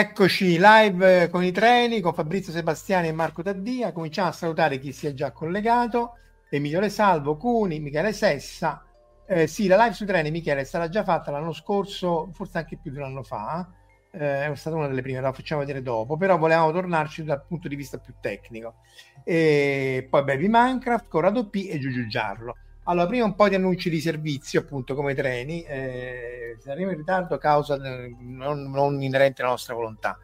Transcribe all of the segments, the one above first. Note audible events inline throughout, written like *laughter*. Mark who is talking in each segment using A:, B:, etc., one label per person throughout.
A: Eccoci live con i treni con Fabrizio Sebastiani e Marco Taddia. Cominciamo a salutare chi si è già collegato: Emilio Lesalvo, Cuni, Michele Sessa. Eh, sì, la live sui treni, Michele, stata già fatta l'anno scorso, forse anche più di un anno fa. Eh, è stata una delle prime, la facciamo vedere dopo, però volevamo tornarci dal punto di vista più tecnico. E poi Baby Minecraft, Corrado P e Giugiu Giarlo. Allora, prima un po' di annunci di servizio, appunto, come treni. Eh, saremo in ritardo a causa de, non, non, inerente alla nostra volontà.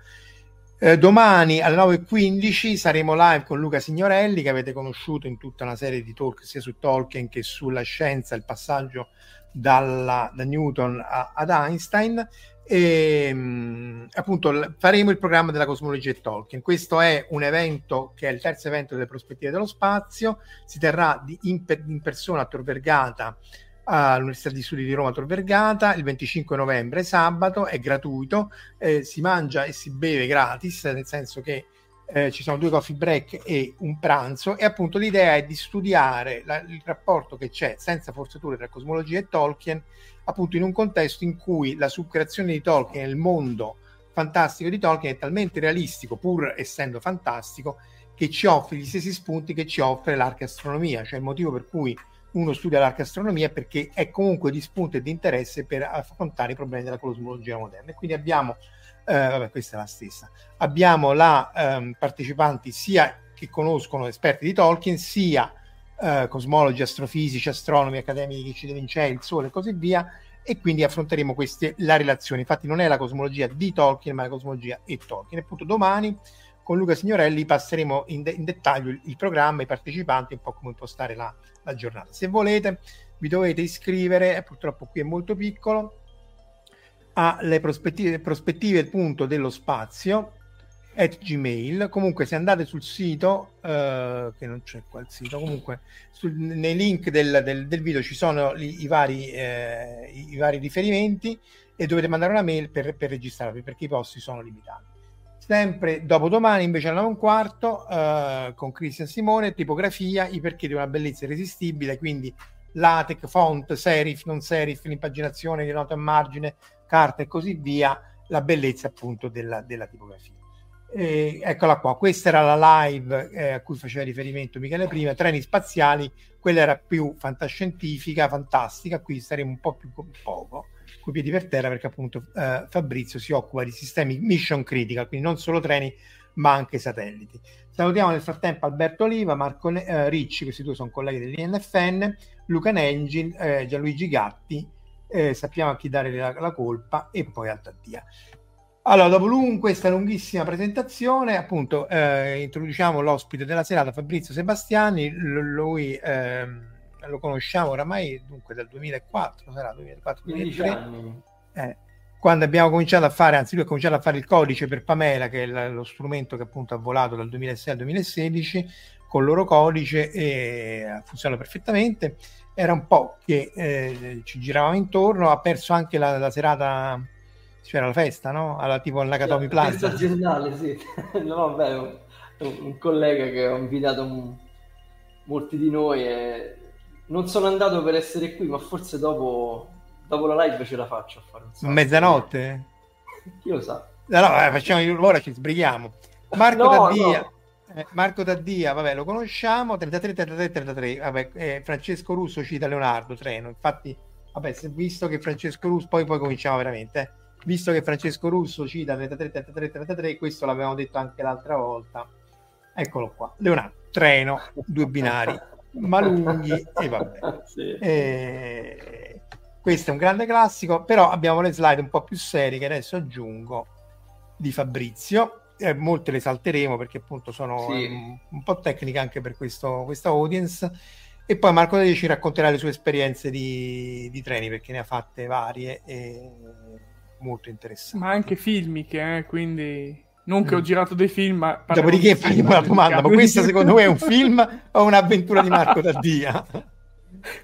A: Eh, domani alle 9.15 saremo live con Luca Signorelli, che avete conosciuto in tutta una serie di talk, sia su Tolkien che sulla scienza, il passaggio dalla, da Newton a, ad Einstein e ehm, appunto faremo il programma della cosmologia e Tolkien. Questo è un evento che è il terzo evento delle prospettive dello spazio, si terrà in, in, persona a Tor Vergata all'Università di Studi di Roma Tor Vergata il 25 novembre, sabato, è gratuito, eh, si mangia e si beve gratis, nel senso che eh, ci sono due coffee break e un pranzo e appunto l'idea è di studiare la, il rapporto che c'è senza forzature tra cosmologia e Tolkien appunto in un contesto in cui la subcreazione di Tolkien il mondo fantastico di Tolkien è talmente realistico, pur essendo fantastico, che ci offre gli stessi spunti che ci offre l'arcastronomia, cioè il motivo per cui uno studia l'arcastronomia è perché è comunque di spunto e di interesse per affrontare i problemi della cosmologia moderna. E quindi abbiamo, vabbè, questa è la stessa, abbiamo la ehm, partecipanti sia che conoscono esperti di Tolkien, sia eh, cosmologi, astrofisici, astronomi, accademici De Vincenzo e così via, e quindi affronteremo queste, la relazione. Infatti non è la cosmologia di Tolkien, ma la cosmologia e Tolkien. E appunto domani con Luca Signorelli passeremo in, de- in dettaglio il, il, programma, i partecipanti, un po' come impostare la, la giornata. Se volete vi dovete iscrivere, purtroppo qui è molto piccolo, alle prospettive, prospettive punto dello spazio at gmail. Comunque se andate sul sito uh, che non c'è qua il sito comunque sul, nei link del, del, del, video ci sono i, i, vari, eh, i, vari, riferimenti e dovete mandare una mail per, per, registrarvi perché i posti sono limitati. Sempre dopo domani invece alle 9 un quarto uh, con Cristian Simone tipografia i perché di una bellezza irresistibile quindi latex, font, serif, non serif, l'impaginazione di nota a margine carta e così via la bellezza appunto della, della tipografia eh, eccola qua, questa era la live eh, a cui faceva riferimento Michele prima, treni spaziali, quella era più fantascientifica, fantastica, qui staremo un po' più poco, coi piedi per terra perché appunto eh, Fabrizio si occupa di sistemi mission critical, quindi non solo treni ma anche satelliti. Salutiamo nel frattempo Alberto Oliva, Marco eh, Ricci, questi due sono colleghi dell'INFN, Luca Nengin, eh, Gianluigi Gatti, eh, sappiamo a chi dare la, la colpa e poi Altadia. Allora, dopo lungo, questa lunghissima presentazione, appunto, eh, introduciamo l'ospite della serata, Fabrizio Sebastiani. L- lui eh, lo conosciamo oramai dunque dal 2004, sarà 2004-2003. Eh, quando abbiamo cominciato a fare, anzi lui ha cominciato a fare il codice per Pamela, che è l- lo strumento che appunto ha volato dal 2006 al 2016, con il loro codice e funziona perfettamente. Era un po' che eh, ci giravamo intorno, ha perso anche la, la serata c'era la festa, no? Alla, tipo al Nakatomi Plaza.
B: Festa aziendale, sì. *laughs* no, vabbè, un, un, collega che ho invitato un, molti di noi e non sono andato per essere qui, ma forse dopo, dopo la live ce la faccio a fare
A: un Mezzanotte?
B: Chi lo sa.
A: Allora, facciamo ora ci sbrighiamo. Marco no, Taddia. No. Eh, Marco Taddia, vabbè, lo conosciamo, 33 33 33, vabbè, eh, Francesco Russo cita Leonardo Treno, infatti, vabbè, visto che Francesco Russo, poi, poi cominciamo veramente, eh. Visto che Francesco Russo cita 33 33 33 questo l'avevamo detto anche l'altra volta. Eccolo qua. Leonardo treno due binari. Ma lunghi e vabbè. *laughs* Sì. e... questo è un grande classico però abbiamo le slide un po' più serie che adesso aggiungo di Fabrizio eh, molte le salteremo perché appunto sono sì. un, un, po' tecniche anche per questo, questa audience e poi Marco Dei ci racconterà le sue esperienze di, di treni perché ne ha fatte varie e molto interessante.
C: Ma anche filmiche, eh, quindi non che ho mm. girato dei film, ma...
A: Dopodiché faremo la domanda, ma questa secondo me è un *laughs* film o un'avventura di Marco Daddia?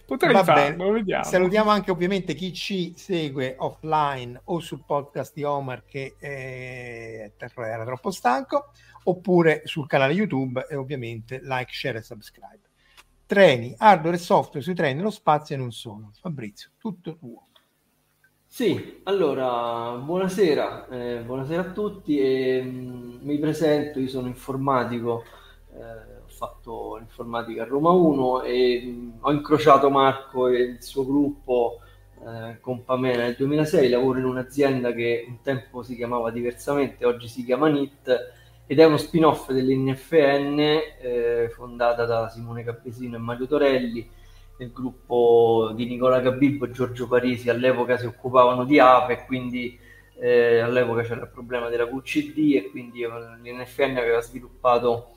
C: Potrei Va farlo, vediamo.
A: Salutiamo anche ovviamente chi ci segue offline o sul podcast di Omar che eh, era troppo stanco, oppure sul canale YouTube e ovviamente like, share e subscribe. Treni, hardware e software sui treni nello spazio e non solo. Fabrizio, tutto tuo.
B: Sì, allora, buonasera, eh, buonasera a tutti. E, mh, mm, mi presento, io sono informatico, eh, fatto informatica a Roma 1 e mh, ho incrociato Marco e il suo gruppo eh, con Pamela nel 2006. Lavoro in un'azienda che un tempo si chiamava diversamente, oggi si chiama NIT ed è uno spin-off dell'NFN eh, fondata da Simone Cappesino e Mario Torelli nel gruppo di Nicola Gabibbo e Giorgio Parisi all'epoca si occupavano di APE quindi eh, all'epoca c'era il problema della VCD e quindi l'NFN aveva sviluppato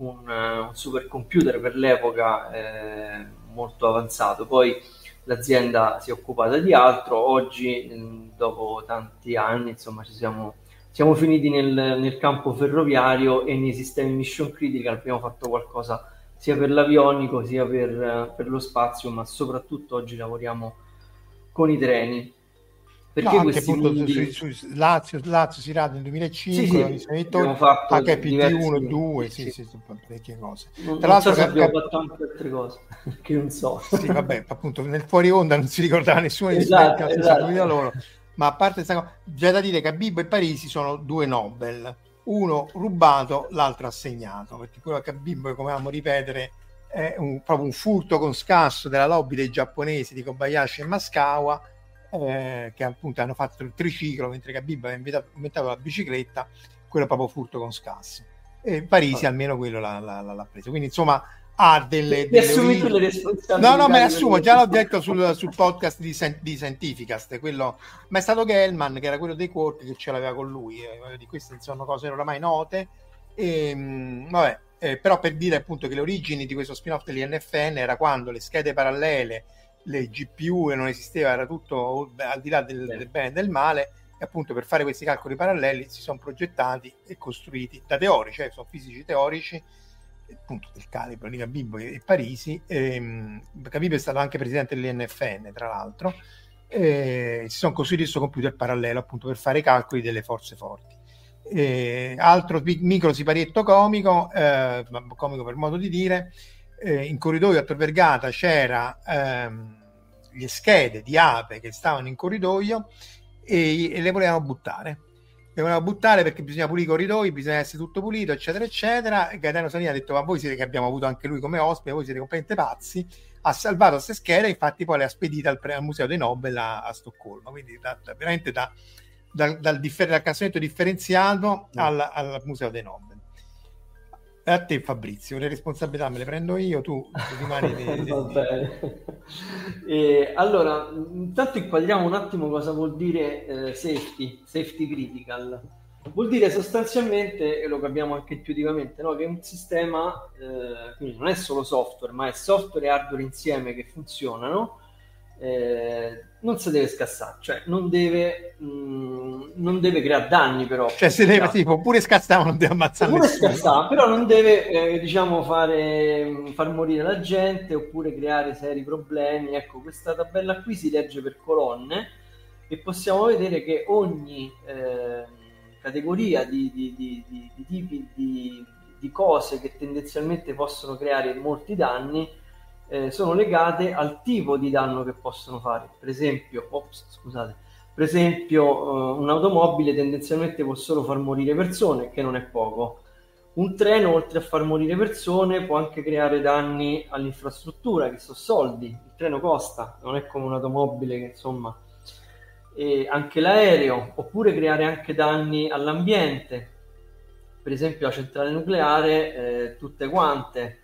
B: un, uh, un supercomputer per l'epoca eh, molto avanzato. Poi l'azienda si è occupata di altro, oggi mh, dopo tanti anni insomma ci siamo, siamo finiti nel, nel campo ferroviario e nei sistemi mission critical abbiamo fatto qualcosa sia per l'avionico sia per, per, lo spazio, ma soprattutto oggi lavoriamo con i treni.
A: Perché no, questi appunto mondi... su, su Lazio, Lazio si rade nel 2005, sì, sì, abbiamo fatto HPT1 2, sì, sì, sì, parecchie cose.
B: Non, Tra l'altro so abbiamo fatto anche altre cose *laughs* che non so.
A: Sì, vabbè, appunto nel fuori onda non si ricordava nessuno di esatto, esatto. loro. Ma a parte questa cosa, già da dire che Bibo e Parisi sono due Nobel uno rubato, l'altro assegnato, perché quello che a Bimbo, come amiamo ripetere, è un, proprio un furto con scasso della lobby dei giapponesi di Kobayashi e Maskawa, eh, che appunto hanno fatto il triciclo, mentre Khabib ha inventato, la bicicletta, quello proprio furto con scasso. E Parisi ah. almeno quello l'ha, l'ha, l'ha, preso. Quindi insomma ha delle,
B: delle assumi le responsabilità
A: no no me le assumo già l'ho detto sul, sul podcast di, di Scientificast quello ma è stato Gellman che era quello dei quark che ce l'aveva con lui eh, di queste sono cose oramai note e, ehm, vabbè eh, però per dire appunto che le origini di questo spin-off dell'INFN era quando le schede parallele le GPU e non esisteva era tutto al di là del, del bene e del male e appunto per fare questi calcoli paralleli si sono progettati e costruiti da teorici cioè sono fisici teorici appunto del calibro di Cabibbo e, Parisi. Ehm, Cabibbo è stato anche presidente dell'INFN, tra l'altro. E si sono costruiti questo computer parallelo appunto per fare i calcoli delle forze forti. E altro micro siparietto comico, eh, comico per modo di dire, eh, in corridoio a Tor Vergata c'era ehm, le schede di ape che stavano in corridoio e, e le volevano buttare devono buttare perché bisogna pulire i corridoi, bisogna essere tutto pulito, eccetera, eccetera. E Gaetano Salini ha detto: Ma voi siete che abbiamo avuto anche lui come ospite, voi siete completamente pazzi. Ha salvato queste schede, infatti, poi le ha spedite al, al Museo dei Nobel a, a Stoccolma. Quindi, da, da, veramente da, dal, dal, differ- dal differenziato mm. al, al Museo dei Nobel a te Fabrizio, le responsabilità me le prendo io, tu rimani... *laughs*
B: eh, allora, intanto inquadriamo un attimo cosa vuol dire eh, safety, safety critical. Vuol dire sostanzialmente, e lo capiamo anche intuitivamente, no? che un sistema, eh, quindi non è solo software, ma è software e hardware insieme che funzionano, eh, non si deve scassare, cioè non deve, mh, mm, non deve creare danni però.
A: Cioè se deve, tipo, pure scassare non deve ammazzare
B: pure scassare, però non deve, eh, diciamo, fare, far morire la gente oppure creare seri problemi. Ecco, questa tabella qui si legge per colonne e possiamo vedere che ogni eh, categoria di, di, di, di tipi di cose che tendenzialmente possono creare molti danni eh, sono legate al tipo di danno che possono fare. Per esempio, ops, scusate, per esempio uh, un'automobile tendenzialmente può solo far morire persone, che non è poco. Un treno, oltre a far morire persone, può anche creare danni all'infrastruttura, che sono soldi. Il treno costa, non è come un'automobile che insomma... E anche l'aereo, oppure creare anche danni all'ambiente, per esempio la centrale nucleare, eh, tutte quante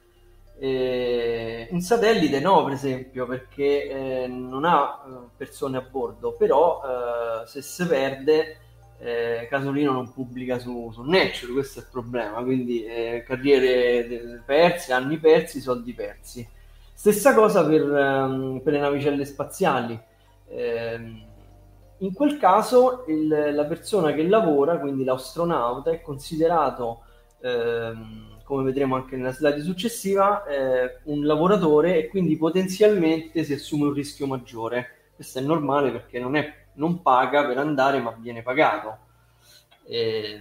B: eh, un satellite no, per esempio, perché eh, non ha eh, persone a bordo, però eh, se si perde, eh, Casolino non pubblica su, su Nature, questo è il problema, quindi eh, carriere perse, anni persi, soldi persi. Stessa cosa per, um, per le navicelle spaziali. Eh, in quel caso il, la persona che lavora, quindi l'astronauta, è considerato ehm, come vedremo anche nella slide successiva, eh, un lavoratore e quindi potenzialmente si assume un rischio maggiore. Questo è normale perché non, è, non paga per andare ma viene pagato. Eh,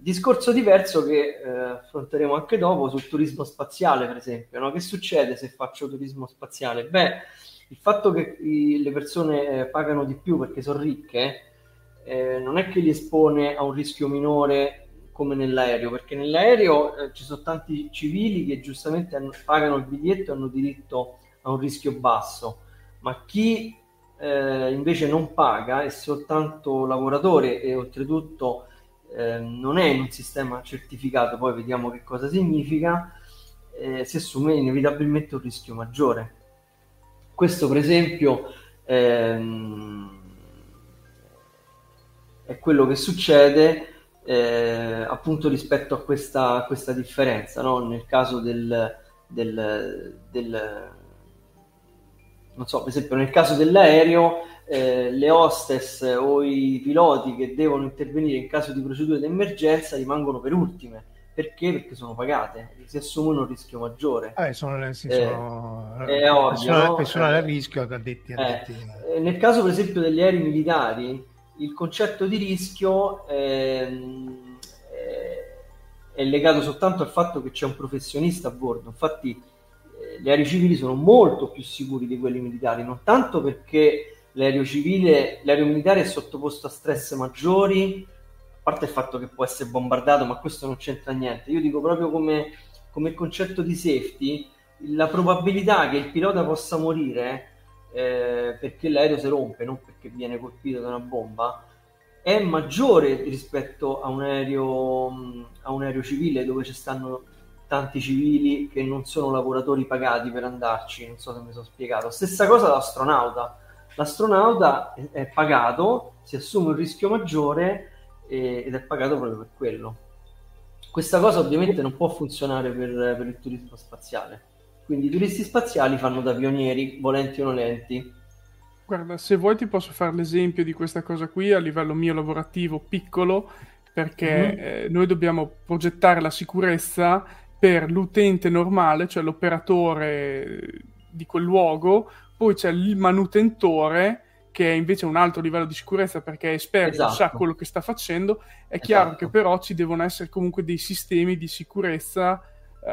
B: discorso diverso che eh, affronteremo anche dopo sul turismo spaziale, per esempio. No? Che succede se faccio turismo spaziale? Beh, il fatto che i, le persone eh, pagano di più perché sono ricche eh, non è che li espone a un rischio minore come nell'aereo, perché nell'aereo eh, ci sono tanti civili che giustamente hanno, pagano il biglietto e hanno diritto a un rischio basso, ma chi eh, invece non paga è soltanto lavoratore e oltretutto eh, non è in un sistema certificato, poi vediamo che cosa significa, eh, si assume inevitabilmente un rischio maggiore. Questo per esempio ehm, è quello che succede eh, appunto rispetto a questa, a questa differenza, no? nel caso del, del, del, non so, per esempio nel caso dell'aereo, eh, le hostess o i piloti che devono intervenire in caso di procedure d'emergenza rimangono per ultime. Perché? Perché sono pagate, si assumono un rischio maggiore.
A: Eh, sono, sì, eh, sono, è ovvio, personale, no? personale a rischio addetti, addetti.
B: Eh, nel caso per esempio degli aerei militari, il concetto di rischio ehm, è legato soltanto al fatto che c'è un professionista a bordo. Infatti, eh, gli aerei civili sono molto più sicuri di quelli militari, non tanto perché l'aereo civile, l'aereo militare è sottoposto a stress maggiori, a parte il fatto che può essere bombardato, ma questo non c'entra niente. Io dico proprio come, come concetto di safety, la probabilità che il pilota possa morire eh, perché l'aereo si rompe, non perché viene colpito da una bomba, è maggiore rispetto a un aereo, a un aereo civile dove ci stanno tanti civili che non sono lavoratori pagati per andarci, non so se mi sono spiegato. Stessa cosa l'astronauta. L'astronauta è pagato, si assume un rischio maggiore ed è pagato proprio per quello. Questa cosa ovviamente non può funzionare per, per il turismo spaziale. Quindi i turisti spaziali fanno da pionieri, volenti o nolenti.
C: Guarda, se vuoi ti posso fare l'esempio di questa cosa qui a livello mio lavorativo piccolo, perché mm-hmm. eh, noi dobbiamo progettare la sicurezza per l'utente normale, cioè l'operatore di quel luogo, poi c'è il manutentore che è invece un altro livello di sicurezza perché è esperto, esatto. sa quello che sta facendo. È esatto. chiaro che però ci devono essere comunque dei sistemi di sicurezza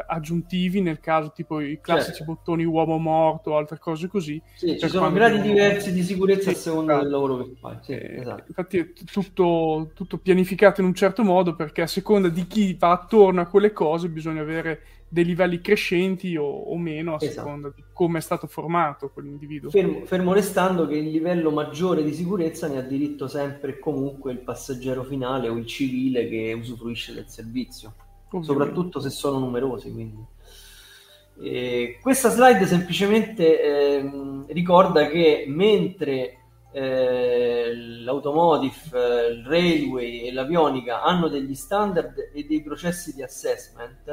C: aggiuntivi nel caso tipo i classici certo. bottoni uomo morto o altre cose così.
B: Sì, ci sono gradi devono... diversi di sicurezza sì, a seconda esatto. del lavoro che fai. Sì,
C: eh, esatto. Infatti è tutto, tutto, pianificato in un certo modo perché a seconda di chi va attorno a quelle cose bisogna avere dei livelli crescenti o, o meno a esatto. seconda di come è stato formato quell'individuo.
B: Fermo, fermo restando che il livello maggiore di sicurezza ne ha diritto sempre e comunque il passeggero finale o il civile che usufruisce del servizio soprattutto se sono numerosi. Quindi. E questa slide semplicemente eh, ricorda che mentre eh, l'automotive, il railway e l'avionica hanno degli standard e dei processi di assessment,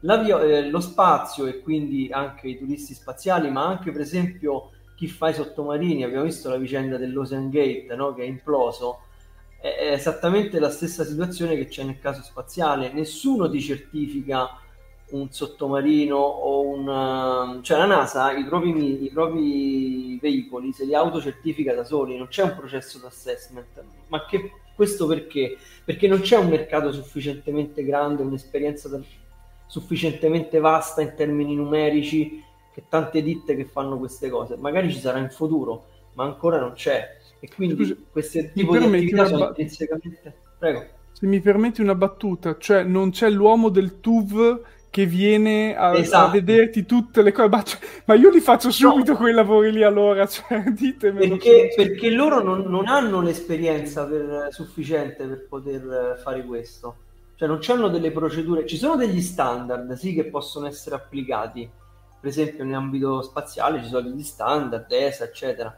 B: eh, lo spazio e quindi anche i turisti spaziali, ma anche per esempio chi fa i sottomarini, abbiamo visto la vicenda dell'Ocean Gate no? che è imploso, è esattamente la stessa situazione che c'è nel caso spaziale. Nessuno ti certifica un sottomarino o un... cioè la NASA i propri, i propri veicoli se li autocertifica da soli, non c'è un processo di assessment. Ma che, questo perché? Perché non c'è un mercato sufficientemente grande, un'esperienza sufficientemente vasta in termini numerici che tante ditte che fanno queste cose. Magari ci sarà in futuro, ma ancora non c'è e quindi Scusi, queste tipo di attività sono ba- intrinsecamente... Prego.
C: Se mi permetti una battuta, cioè non c'è l'uomo del TUV che viene a, esatto. a vederti tutte le cose, ma, cioè, ma, io li faccio subito no. quei lavori lì allora, *laughs* cioè, ditemelo.
B: Perché, perché loro non, non, hanno l'esperienza per, sufficiente per poter fare questo. Cioè non hanno delle procedure, ci sono degli standard, sì, che possono essere applicati. Per esempio in ambito spaziale ci sono degli standard, ESA, eccetera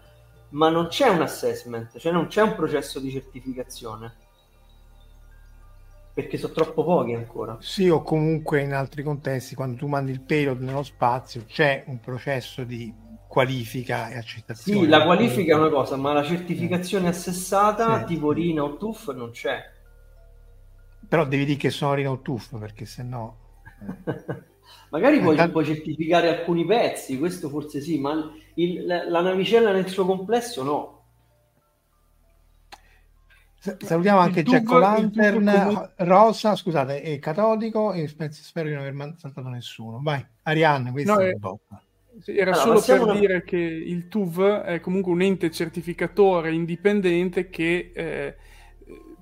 B: ma non c'è un assessment, cioè non c'è un processo di certificazione. Perché sono troppo pochi ancora.
A: Sì, o comunque in altri contesti, quando tu mandi il payload nello spazio, c'è un processo di qualifica e accettazione.
B: Sì, la qualifica è una cosa, ma la certificazione assessata, sì. tipo RINA o TUF, non c'è.
A: Però devi dire che sono RINA o TUF, perché sennò... *laughs*
B: Magari puoi, Intanto... puoi, certificare alcuni pezzi, questo forse sì, ma il, la, la, navicella nel suo complesso no.
A: Salutiamo anche Jack Lantern, Rosa, scusate, è cattolico e spero di non aver saltato nessuno. Vai, Arianne, questo no, è...
C: Sì, era allora, solo per una... dire che il TUV è comunque un ente certificatore indipendente che eh,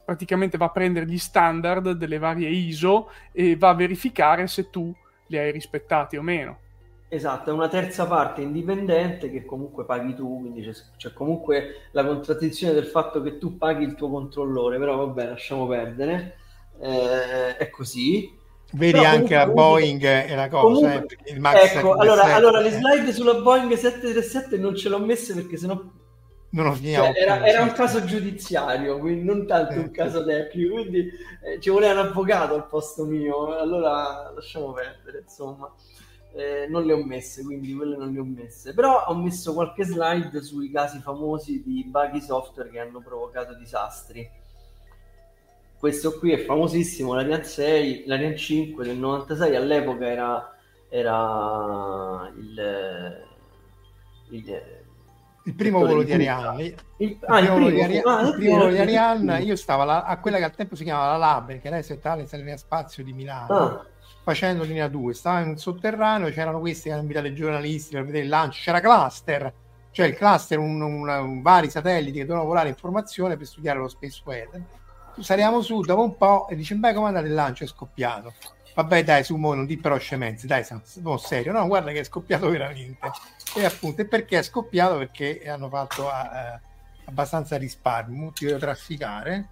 C: praticamente va a prendere gli standard delle varie ISO e va a verificare se tu li hai rispettati o meno.
B: Esatto, è una terza parte indipendente che comunque paghi tu, quindi c'è, c'è, comunque la contraddizione del fatto che tu paghi il tuo controllore, però vabbè, lasciamo perdere, eh, è così.
A: Vedi però anche la Boeing è la cosa, comunque,
B: eh, il Max ecco, allora, allora, le slide sulla Boeing 737 non ce l'ho messe perché sennò non ho cioè, era, era, un caso giudiziario, quindi non tanto un eh, caso tecnico, quindi eh, ci voleva un avvocato al posto mio, allora lasciamo perdere, insomma. Eh, non le ho messe, quindi quelle non le ho messe. Però ho messo qualche slide sui casi famosi di buggy software che hanno provocato disastri. Questo qui è famosissimo, l'Ariane 6, l'Ariane 5 del 96, all'epoca era, era il, il
A: il primo volo di Ariane. Il, ah, primo volo di Ariane, il primo volo di Ariane io stavo alla, a quella che al tempo si chiamava la Lab, che adesso è tale linea spazio di Milano, ah. facendo linea 2. Stava in un sotterraneo, c'erano questi che hanno invitato i giornalisti per vedere il lancio, c'era cluster, cioè il cluster, un, un, un, vari satelliti che dovevano volare informazione per studiare lo space weather. Saliamo su dopo un po' e dice, beh, andato il lancio? È scoppiato vabbè dai su mo non di però scemenze dai sono serio no guarda che è scoppiato veramente e appunto e perché è scoppiato perché hanno fatto eh, abbastanza risparmio ti devo trafficare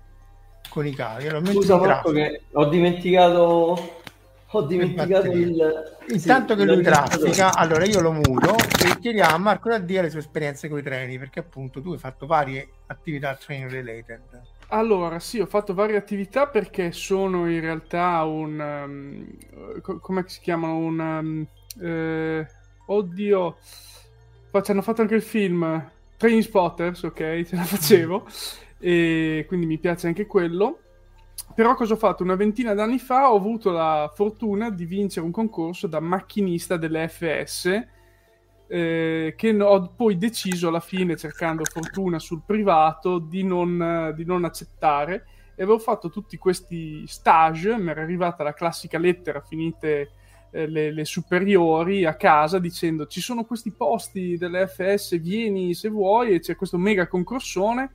A: con i cavi
B: allora, Scusa Marco che ho dimenticato ho dimenticato il...
A: Intanto
B: sì,
A: che lui traffica, allora io lo muto e chiediamo a Marco Raddia le sue esperienze con i treni, perché appunto tu hai fatto varie attività train related.
C: Allora, sì, ho fatto varie attività perché sono in realtà un... Um, co- come si chiamano? Un... Um, eh, oddio, ci hanno fatto anche il film Train Spotters, ok, *laughs* ce la facevo, e quindi mi piace anche quello. Però cosa ho fatto? Una ventina d'anni fa ho avuto la fortuna di vincere un concorso da macchinista delle FS eh, che ho poi deciso alla fine, cercando fortuna sul privato, di non, di non accettare. E avevo fatto tutti questi stage, mi era arrivata la classica lettera finite eh, le, le, superiori a casa dicendo ci sono questi posti delle FS, vieni se vuoi, e c'è questo mega concorsone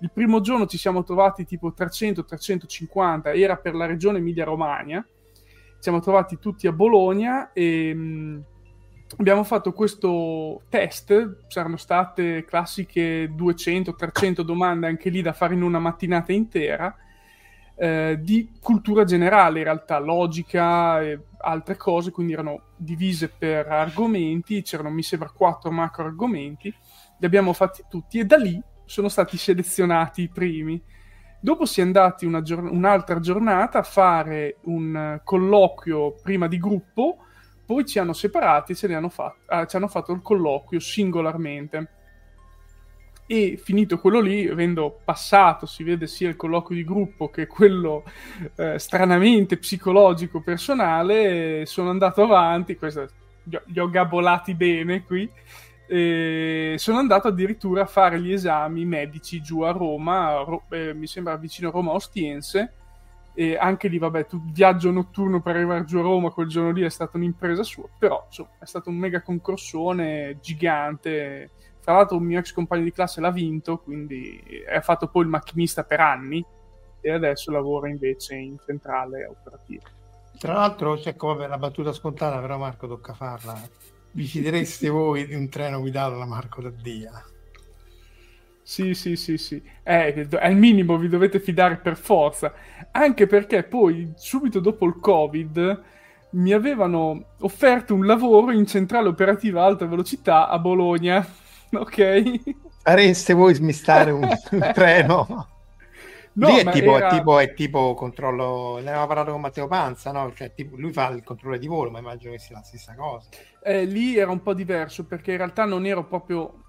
C: il primo giorno ci siamo trovati tipo 300-350, era per la regione Emilia-Romagna. Ci siamo trovati tutti a Bologna e mh, mm, abbiamo fatto questo test. Saranno state classiche 200-300 domande anche lì da fare in una mattinata intera. Eh, di cultura generale, in realtà, logica e altre cose, quindi erano divise per argomenti, c'erano mi sembra quattro macro argomenti, li abbiamo fatti tutti e da lì sono stati selezionati i primi. Dopo si è andati gior- un'altra giornata a fare un colloquio prima di gruppo, poi ci hanno separati e hanno fat- ah, ci hanno fatto il colloquio singolarmente. E finito quello lì, avendo passato, si vede sia il colloquio di gruppo che quello eh, stranamente psicologico personale, sono andato avanti, questo, li ho gabolati bene qui, e sono andato addirittura a fare gli esami medici giù a Roma, Ro- eh, mi sembra vicino a Roma Ostiense. E anche lì, vabbè, tu, viaggio notturno per arrivare giù a Roma quel giorno lì è stata un'impresa sua, però insomma, è stato un mega concorsone gigante. Tra l'altro, un mio ex compagno di classe l'ha vinto, quindi ha fatto poi il macchinista per anni e adesso lavora invece in centrale operativa.
A: Tra l'altro, c'è come la battuta scontata, però Marco tocca farla vi fidereste voi di un treno guidato da Marco Daddia?
C: Sì, sì, sì, sì. Eh, al minimo vi dovete fidare per forza. Anche perché poi, subito dopo il Covid, mi avevano offerto un lavoro in centrale operativa a alta velocità a Bologna. *laughs* Ok?
A: Fareste voi smistare un, un *laughs* treno? No, Lì è tipo, era... è, tipo, è tipo controllo, ne avevamo parlato con Matteo Panza, no? Cioè, tipo, lui fa il controllo di volo, ma immagino che sia la stessa cosa.
C: Eh, lì era un po' diverso perché in realtà non ero proprio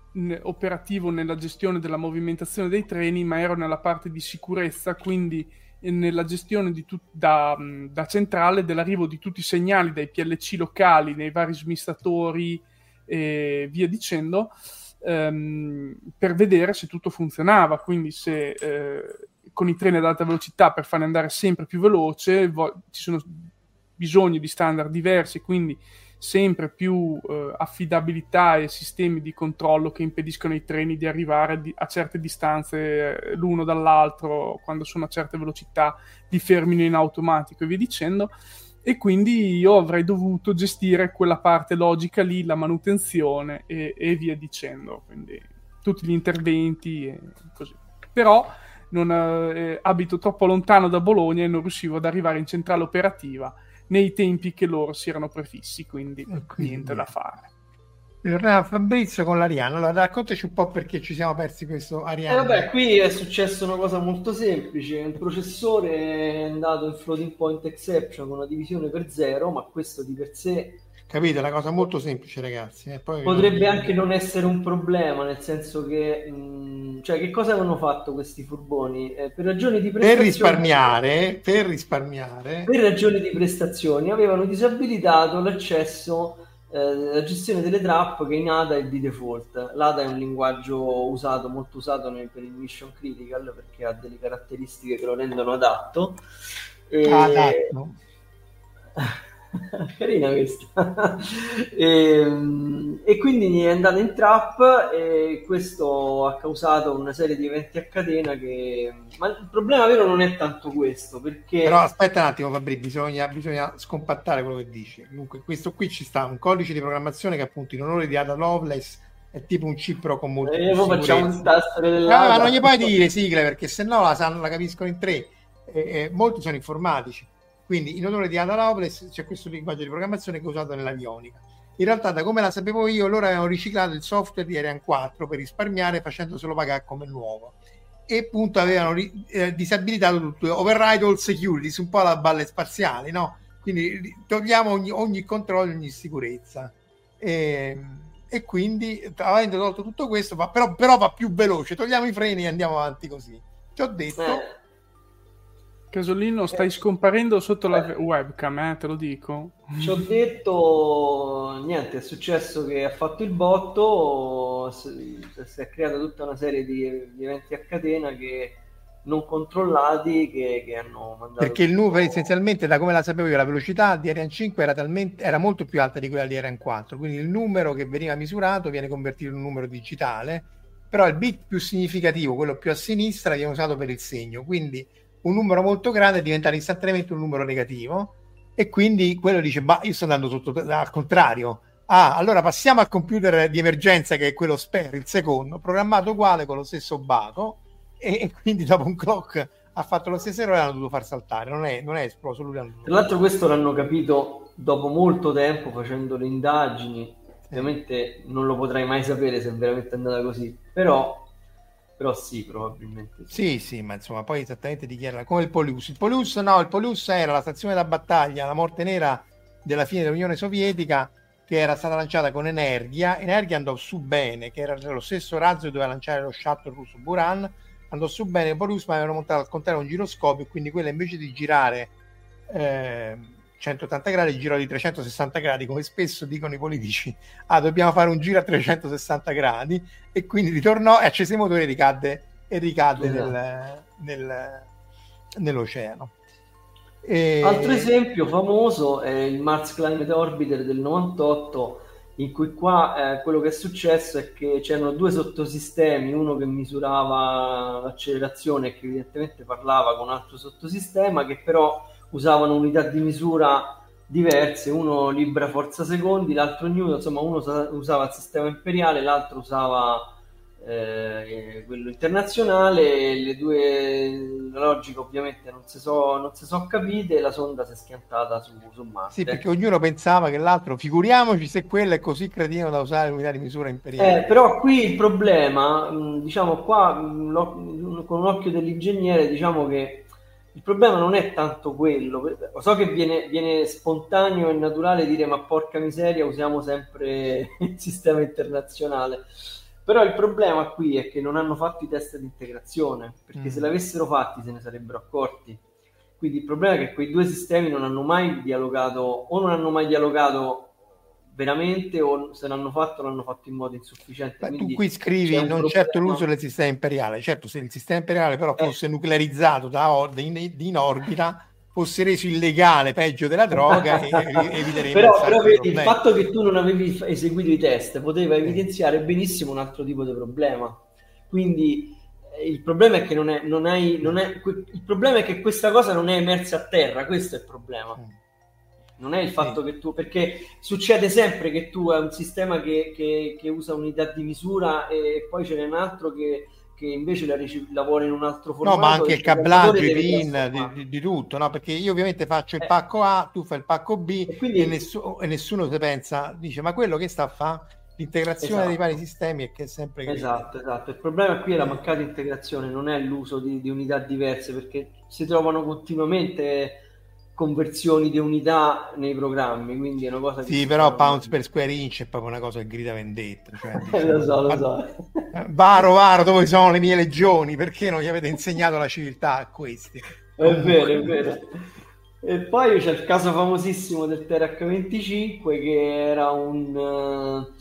C: operativo nella gestione della movimentazione dei treni, ma ero nella parte di sicurezza, quindi nella gestione tut- da, da, centrale dell'arrivo di tutti i segnali dai PLC locali, nei vari smistatori e via dicendo, ehm, per vedere se tutto funzionava, quindi se eh, con i treni ad alta velocità per farli andare sempre più veloce, vo- ci sono bisogni di standard diversi, quindi sempre più eh, affidabilità e sistemi di controllo che impediscono ai treni di arrivare di- a certe distanze eh, l'uno dall'altro quando sono a certe velocità, li fermino in automatico e via dicendo. E quindi io avrei dovuto gestire quella parte logica lì, la manutenzione e, e via dicendo, quindi tutti gli interventi e così. Però non, eh, abito troppo lontano da Bologna e non riuscivo ad arrivare in centrale operativa nei tempi che loro si erano prefissi, quindi, quindi niente da fare.
A: Torniamo a Fabrizio con l'Ariano. Allora, raccontaci un po' perché ci siamo persi questo Ariano.
B: Eh, vabbè, qui è successa una cosa molto semplice. Il processore è andato in floating point exception con una divisione per zero, ma questo di per sé
A: Capite? È una cosa molto semplice, ragazzi. Eh,
B: Potrebbe non... anche non essere un problema, nel senso che, mh, cioè, che cosa avevano fatto questi furboni? Eh, per ragioni di
A: prestazioni, per risparmiare, per risparmiare,
B: per ragioni di prestazioni, avevano disabilitato l'accesso, eh, la gestione delle trap che in ADA è di default. L'ADA è un linguaggio usato, molto usato nel, per il mission critical perché ha delle caratteristiche che lo rendono adatto.
A: E... Adatto. *laughs* *laughs*
B: carina questa. *laughs* E, e, quindi è andata in trap e questo ha causato una serie di eventi a catena che ma il problema vero non è tanto questo perché
A: però aspetta un attimo Fabri bisogna, bisogna scompattare quello che dici. Comunque questo qui ci sta un codice di programmazione che appunto in onore di Ada Lovelace è tipo un cipro con molto
B: e poi facciamo un tasto
A: dell'Ada ah, ma non gli puoi dire sigle perché se no la, sanno, la capiscono in tre. E, e molti sono informatici Quindi in onore di Ada Lovelace c'è questo linguaggio di programmazione che è usato nell'avionica. In realtà, da come la sapevo io, loro avevano riciclato il software di Ariane 4 per risparmiare facendoselo pagare come nuovo. E appunto avevano eh, disabilitato tutto, override all security, un po' la balle spaziali, no? Quindi togliamo ogni, ogni controllo, ogni sicurezza. E, ehm, e quindi avendo tolto tutto questo va, però, però, va più veloce togliamo i freni e andiamo avanti così ci ho detto eh.
C: Casolino stai eh. scomparendo sotto la webcam eh, te lo dico
B: ci ho *laughs* detto niente è successo che ha fatto il botto si, si è creata tutta una serie di, di eventi a catena che non controllati che, che hanno mandato
A: perché il numero essenzialmente da come la sapevo io la velocità di Ariane 5 era, talmente, era molto più alta di quella di Ariane 4 quindi il numero che veniva misurato viene convertito in un numero digitale però il bit più significativo quello più a sinistra viene usato per il segno quindi un numero molto grande diventa istantaneamente un numero negativo. E quindi quello dice ma io sto andando sotto al contrario. Ah allora passiamo al computer di emergenza che è quello spare il secondo programmato uguale con lo stesso baco. E, e, quindi dopo un clock ha fatto lo stesso errore e l'hanno dovuto far saltare, non è, non è esploso lui.
B: Tra l'altro questo l'hanno capito dopo molto tempo facendo le indagini, ovviamente non lo potrai mai sapere se è veramente andata così, però, però sì, probabilmente.
A: Sì. sì, ma insomma poi esattamente dichiara come il Polius. Il Polius no, il Polius era la stazione da battaglia, la morte nera della fine dell'Unione Sovietica che era stata lanciata con Energia. Energia andò su bene, che era lo stesso razzo che doveva lanciare lo shuttle russo Buran andò su bene Borus ma avevano montato al contrario un giroscopio quindi quella invece di girare eh, 180 gradi girò di 360 gradi come spesso dicono i politici. Ah dobbiamo fare un giro a 360 gradi. E quindi ritornò e accese i motori e ricadde, e ricadde nel, nel, nell'oceano.
B: E... altro esempio famoso è il Mars Climate Orbiter del 98 in cui qua eh, quello che è successo è che c'erano due sottosistemi, uno che misurava l'accelerazione e che evidentemente parlava con un altro sottosistema, che però usavano unità di misura diverse, uno libra forza secondi, l'altro Newton, insomma uno usava il sistema imperiale, l'altro usava eh, quello internazionale, le due la logica ovviamente non si sono so capite e la sonda si è schiantata su, su Marte.
A: Sì, perché ognuno pensava che l'altro, figuriamoci se quello è così cretino da usare l'unità di misura imperiale.
B: Eh, però qui il problema, diciamo qua, con un occhio dell'ingegnere, diciamo che il problema non è tanto quello, so che viene, viene, spontaneo e naturale dire ma porca miseria usiamo sempre *laughs* il sistema internazionale, però il problema qui è che non hanno fatto i test di integrazione, perché mm. se l'avessero fatti se ne sarebbero accorti. Quindi il problema è che quei due sistemi non hanno mai dialogato, o non hanno mai dialogato veramente, o se l'hanno fatto l'hanno fatto in modo insufficiente.
A: Ma tu qui scrivi non problema. certo l'uso del sistema imperiale, certo se il sistema imperiale però eh. fosse eh. nuclearizzato da or- in, in orbita fosse reso illegale, peggio della droga, *laughs* e, eviteremo
B: però, però vedi, il fatto che tu non avevi eseguito i test poteva evidenziare benissimo un altro tipo di problema. Quindi eh, il problema è che non è, non hai, non è, il problema è che questa cosa non è emersa a terra, questo è il problema. Mm. Non è il fatto che tu, perché succede sempre che tu hai un sistema che, che, che usa unità di misura e poi ce n'è un altro che che invece la riceve, lavora in un altro formato.
A: No, ma anche il cablaggio, i pin, di, di, di, tutto, no? Perché io ovviamente faccio il eh. pacco A, tu fai il pacco B e, quindi... e, nessuno, e nessuno si pensa, dice, ma quello che sta a fare? L'integrazione esatto. dei vari sistemi è che è sempre...
B: Esatto, esatto. Il problema qui è la mancata integrazione, non è l'uso di, di unità diverse, perché si trovano continuamente conversioni di unità nei programmi, quindi è una cosa.
A: Sì, però pounds per square inch è proprio una cosa che grida vendetta. Cioè, *laughs*
B: diciamo, lo so, lo so.
A: Varo, Varo, dove sono le mie legioni? Perché non gli avete insegnato la civiltà a questi?
B: È vero, è vero. E poi c'è il caso famosissimo del TRH25 che era un, uh,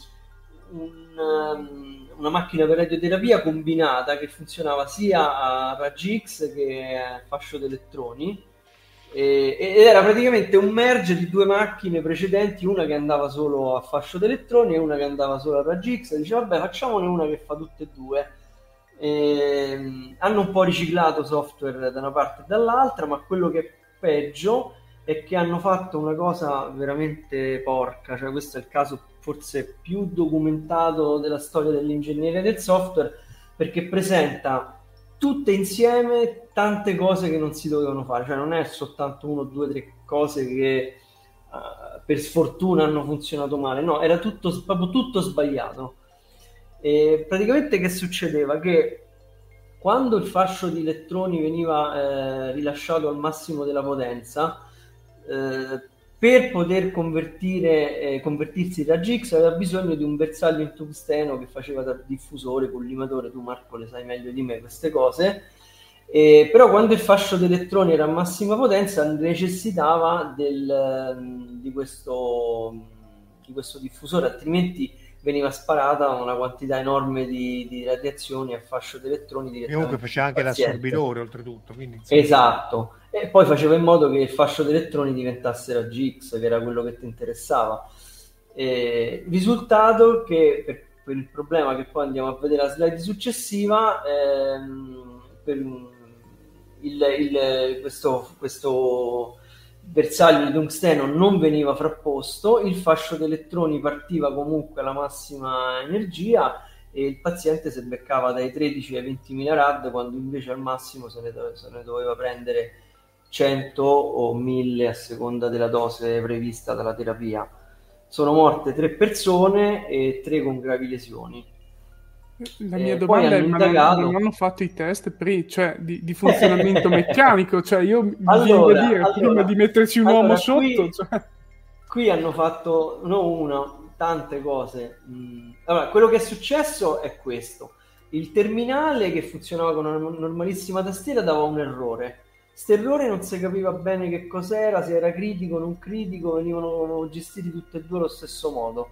B: un, um, una macchina per radioterapia combinata che funzionava sia a raggi X che a fascio di elettroni ed era praticamente un merge di due macchine precedenti, una che andava solo a fascio di elettroni e una che andava solo a raggi X. Dice, vabbè, facciamone una che fa tutte e due. E, hanno un po' riciclato software da una parte e dall'altra, ma quello che è peggio è che hanno fatto una cosa veramente porca, cioè questo è il caso forse più documentato della storia dell'ingegneria del software, perché presenta tutte insieme tante cose che non si dovevano fare, cioè non è soltanto uno, due, tre cose che uh, per sfortuna hanno funzionato male, no, era tutto, proprio tutto sbagliato. E praticamente che succedeva? Che quando il fascio di elettroni veniva eh, rilasciato al massimo della potenza, eh, per poter convertire, eh, convertirsi da X aveva bisogno di un bersaglio in tungsteno che faceva da diffusore, collimatore, tu Marco le sai meglio di me queste cose, eh, però quando il fascio di elettroni era a massima potenza necessitava del, di, questo, di questo diffusore, altrimenti veniva sparata una quantità enorme di, di radiazioni a fascio di elettroni.
A: E comunque faceva anche l'assorbitore oltretutto. Quindi,
B: esatto, e poi faceva in modo che il fascio di elettroni diventasse la GX, che era quello che ti interessava. E, risultato che per, per, il problema che poi andiamo a vedere la slide successiva, ehm, per il, il, questo, questo bersaglio di tungsteno non veniva frapposto, il fascio di elettroni partiva comunque alla massima energia e il paziente si beccava dai 13 ai 20.000 rad quando invece al massimo se ne, se ne doveva prendere 100 o 1000 a seconda della dose prevista dalla terapia. Sono morte tre persone e tre con gravi lesioni.
C: La mia eh, domanda è: ma indagato... non, hanno fatto i test pre, cioè, di, di funzionamento *laughs* meccanico? Cioè, io mi allora, dire allora, prima di metterci un allora, uomo sotto.
B: Qui,
C: cioè...
B: qui hanno fatto non una, tante cose. Mm. Allora, quello che è successo è questo: il terminale che funzionava con una normalissima tastiera dava un errore. Quest'errore non si capiva bene che cos'era, se era critico o non critico, venivano gestiti tutti e due allo stesso modo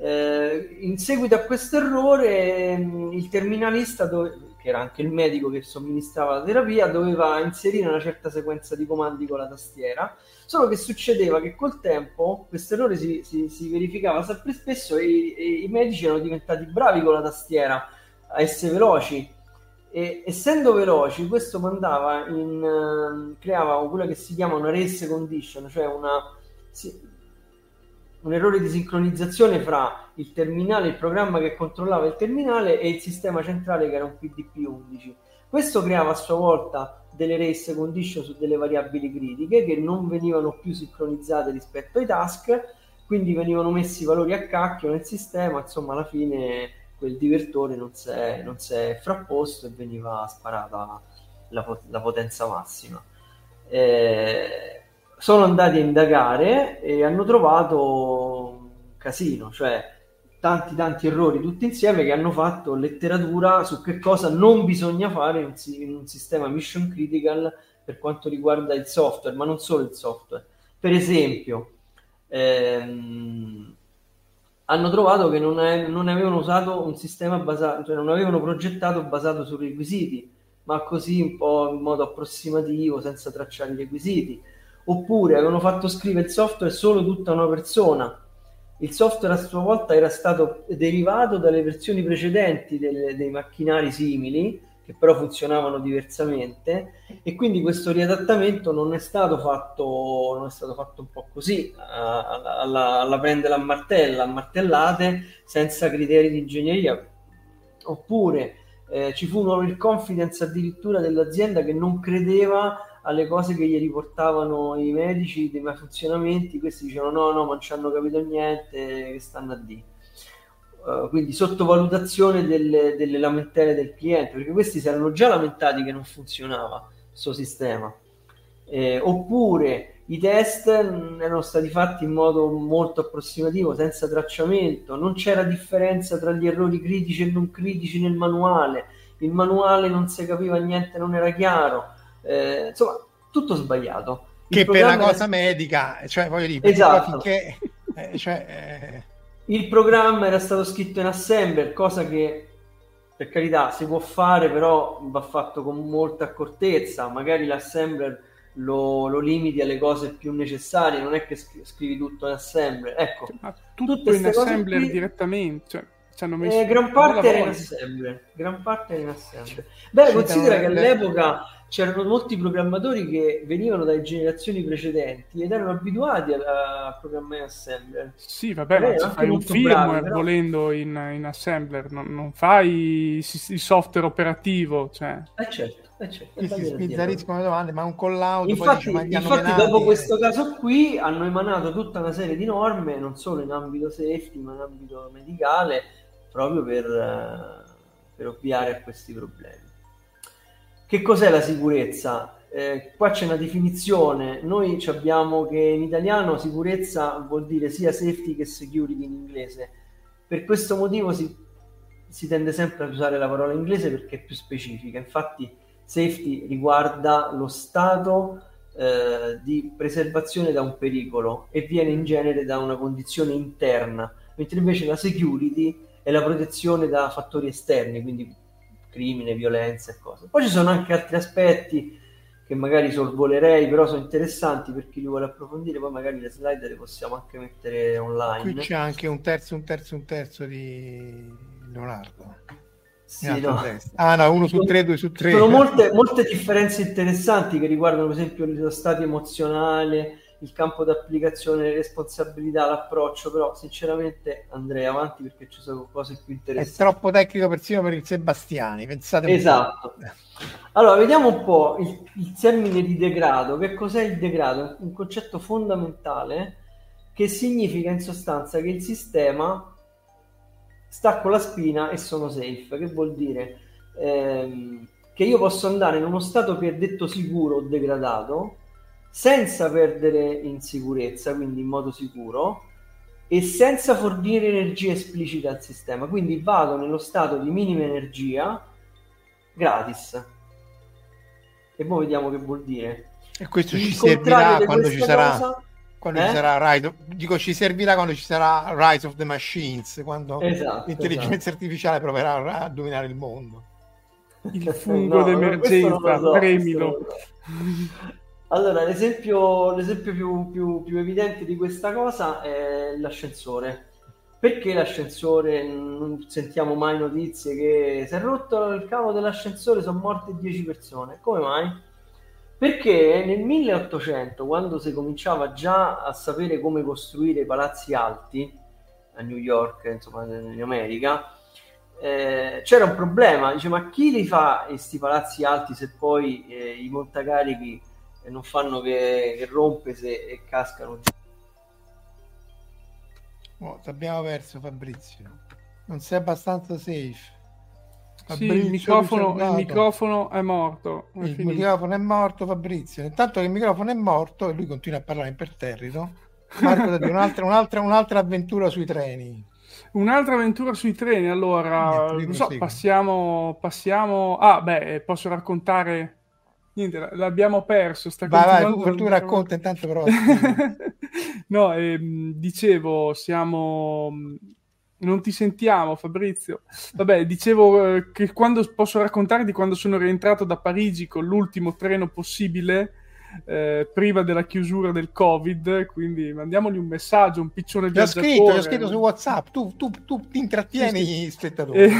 B: eh, in seguito a questo errore, mm, il terminalista, dove, che era anche il medico che somministrava la terapia, doveva inserire una certa sequenza di comandi con la tastiera. Solo che succedeva che col tempo questo errore si, si, si verificava sempre spesso e, e, i medici erano diventati bravi con la tastiera a essere veloci. E essendo veloci, questo mandava in, uh, creava quella che si chiama una race condition, cioè una, un errore di sincronizzazione fra il terminale, il programma che controllava il terminale e il sistema centrale che era un PDP-11. Questo creava a sua volta delle race condition su delle variabili critiche che non venivano più sincronizzate rispetto ai task, quindi venivano messi valori a cacchio nel sistema, insomma alla fine quel divertore non si è, frapposto e veniva sparata la, la potenza massima. Eh, sono andati a indagare e hanno trovato un casino, cioè tanti tanti errori tutti insieme che hanno fatto letteratura su che cosa non bisogna fare in un, in un sistema mission critical per quanto riguarda il software, ma non solo il software. Per esempio, ehm, hanno trovato che non, è, non, avevano usato un sistema basato, cioè non avevano progettato basato su requisiti, ma così un po' in modo approssimativo, senza tracciare i requisiti oppure avevano fatto scrivere il software solo tutta una persona. Il software a sua volta era stato derivato dalle versioni precedenti delle, dei macchinari simili, che però funzionavano diversamente, e quindi questo riadattamento non è stato fatto, non è stato fatto un po' così, alla, alla, alla prendere a martella, a martellate, senza criteri di ingegneria. Oppure eh, ci fu un overconfidence addirittura dell'azienda che non credeva alle cose che gli riportavano i medici dei malfunzionamenti, questi dicevano no, no, non ci hanno capito niente, che stanno a dire. Uh, quindi sottovalutazione delle, delle, lamentele del cliente, perché questi si erano già lamentati che non funzionava questo sistema. Eh, oppure i test erano stati fatti in modo molto approssimativo, senza tracciamento, non c'era differenza tra gli errori critici e non critici nel manuale, il manuale non si capiva niente, non era chiaro eh, insomma, tutto sbagliato.
A: Il che per la cosa era... medica, cioè voglio dire, esatto. finché... Eh, cioè, eh...
B: Il programma era stato scritto in assembler, cosa che per carità si può fare, però va fatto con molta accortezza. Magari l'assembler lo, lo, limiti alle cose più necessarie, non è che scrivi tutto in assembler. Ecco,
C: Ma tutto in assembler qui... direttamente. Cioè ci hanno messo
B: eh, gran parte era in assembler gran parte era in assembler beh considera che all'epoca c'erano molti programmatori che venivano dalle generazioni precedenti ed erano abituati a, programmare assembler.
C: Sì, vabbè, ma se fai un firmware però... volendo in, in assembler, non, non fai il software operativo, cioè...
B: Eh certo. Eh certo,
A: si sbizzarriscono le domande, ma un call out
B: infatti, dice, infatti dopo questo caso qui hanno emanato tutta una serie di norme non solo in ambito safety ma in ambito medicale proprio per, eh, per ovviare a questi problemi che cos'è la sicurezza? Eh, qua c'è una definizione, noi abbiamo che in italiano sicurezza vuol dire sia safety che security in inglese, per questo motivo si, si tende sempre ad usare la parola inglese perché è più specifica, infatti safety riguarda lo stato eh, di preservazione da un pericolo e viene in genere da una condizione interna, mentre invece la security è la protezione da fattori esterni, quindi crimine, violenza e cose. Poi ci sono anche altri aspetti che magari sorvolerei, però sono interessanti per chi li vuole approfondire, poi magari le slide le possiamo anche mettere online.
A: Qui c'è anche un terzo, un terzo, un terzo di Leonardo.
B: Sì, no.
A: Ah no, uno su tre, due su tre.
B: Sono molte, molte differenze interessanti che riguardano per esempio lo stato emozionale, il campo d'applicazione, le responsabilità, l'approccio, però sinceramente andrei avanti perché ci sono cose più interessanti.
A: È troppo tecnico persino per il Sebastiani, pensate
B: Esatto. Allora, vediamo un po' il, il, termine di degrado. Che cos'è il degrado? Un concetto fondamentale che significa in sostanza che il sistema sta con la spina e sono safe. Che vuol dire? Ehm, che io posso andare in uno stato che è detto sicuro o degradato senza perdere in sicurezza, quindi in modo sicuro, e senza fornire energia esplicita al sistema. Quindi vado nello stato di minima energia gratis. E poi vediamo che vuol dire.
A: E questo Il ci servirà quando ci sarà. Cosa, quando eh? ci sarà Rise, dico ci servirà quando ci sarà Rise of the Machines, quando esatto, l'intelligenza esatto. artificiale proverà a dominare il mondo.
C: Il *laughs* fungo no, d'emergenza, so, premilo.
B: Allora, l'esempio, l'esempio più, più, più, evidente di questa cosa è l'ascensore. Perché l'ascensore non sentiamo mai notizie che si è rotto il cavo dell'ascensore, sono morte 10 persone? Come mai? Perché nel 1800, quando si cominciava già a sapere come costruire palazzi alti a New York, insomma in America, eh, c'era un problema. Dice, ma chi li fa questi palazzi alti se poi eh, i montacarichi e non fanno che, che rompe se, e cascano.
A: Oh, ti abbiamo perso Fabrizio. Non sei abbastanza safe.
C: Sì, il microfono, il microfono, è morto.
A: È il finito. microfono è morto, Fabrizio. Intanto che il microfono è morto e lui continua a parlare imperterrito. Marco, un'altra, un'altra, un'altra avventura sui treni.
C: Un'altra avventura sui treni. Allora, Niente, so, passiamo, passiamo. Ah, beh, posso raccontare niente, l'abbiamo perso. Sta
A: vai, vai, tu, racconta intanto però. *laughs*
C: no, ehm, dicevo, siamo... Non ti sentiamo, Fabrizio. Vabbè, dicevo eh, che quando posso raccontare di quando sono rientrato da Parigi con l'ultimo treno possibile eh, prima della chiusura del Covid, quindi mandiamogli un messaggio, un piccione
A: di scritto, l'ho scritto su WhatsApp, tu, tu, tu ti intrattieni gli spettatori. Eh...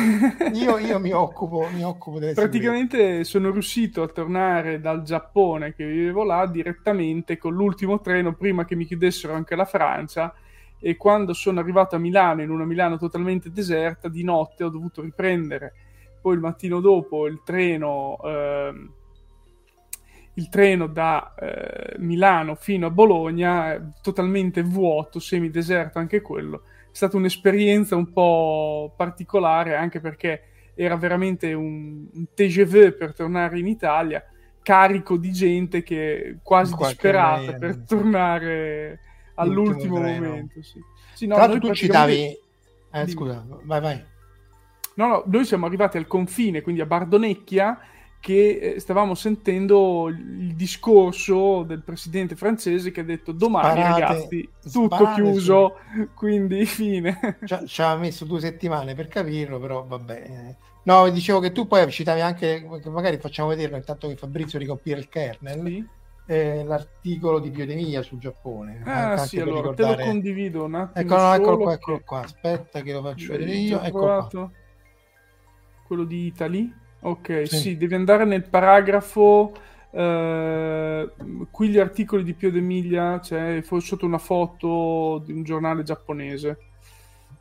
A: io, io mi, occupo, mi occupo delle
C: Praticamente seguire. sono riuscito a tornare dal Giappone, che vivevo là, direttamente con l'ultimo treno prima che mi chiudessero anche la Francia e quando sono arrivato a Milano, in una Milano totalmente deserta, di notte ho dovuto riprendere poi il mattino dopo il treno... Eh, il treno da eh, Milano fino a Bologna, totalmente vuoto, semideserto anche quello. È stata un'esperienza un po' particolare anche perché era veramente un, un TGV per tornare in Italia, carico di gente che quasi disperata per tornare all'ultimo momento. Sì.
A: Sì, no, Tra l'altro tu citavi... Eh, scusa, vai, vai.
C: No, no, noi siamo arrivati al confine, quindi a Bardonecchia, che eh, stavamo sentendo il discorso del presidente francese che ha detto domani Sparate, ragazzi tutto chiuso su... quindi *laughs* fine.
A: Ci, ha messo due settimane per capirlo però va bene. No dicevo che tu poi citavi anche che magari facciamo vedere intanto che Fabrizio ricompire il kernel sì. eh, l'articolo di Piodemia sul Giappone.
C: Ah sì allora ricordare... te lo condivido un attimo
A: ecco, no, eccolo qua che... qua. Aspetta che lo faccio vedere io ecco qua.
C: quello di Italy Ok, sì. sì, devi andare nel paragrafo. Uh, qui gli articoli di Pio d'Emilia c'è cioè, sotto una foto di un giornale giapponese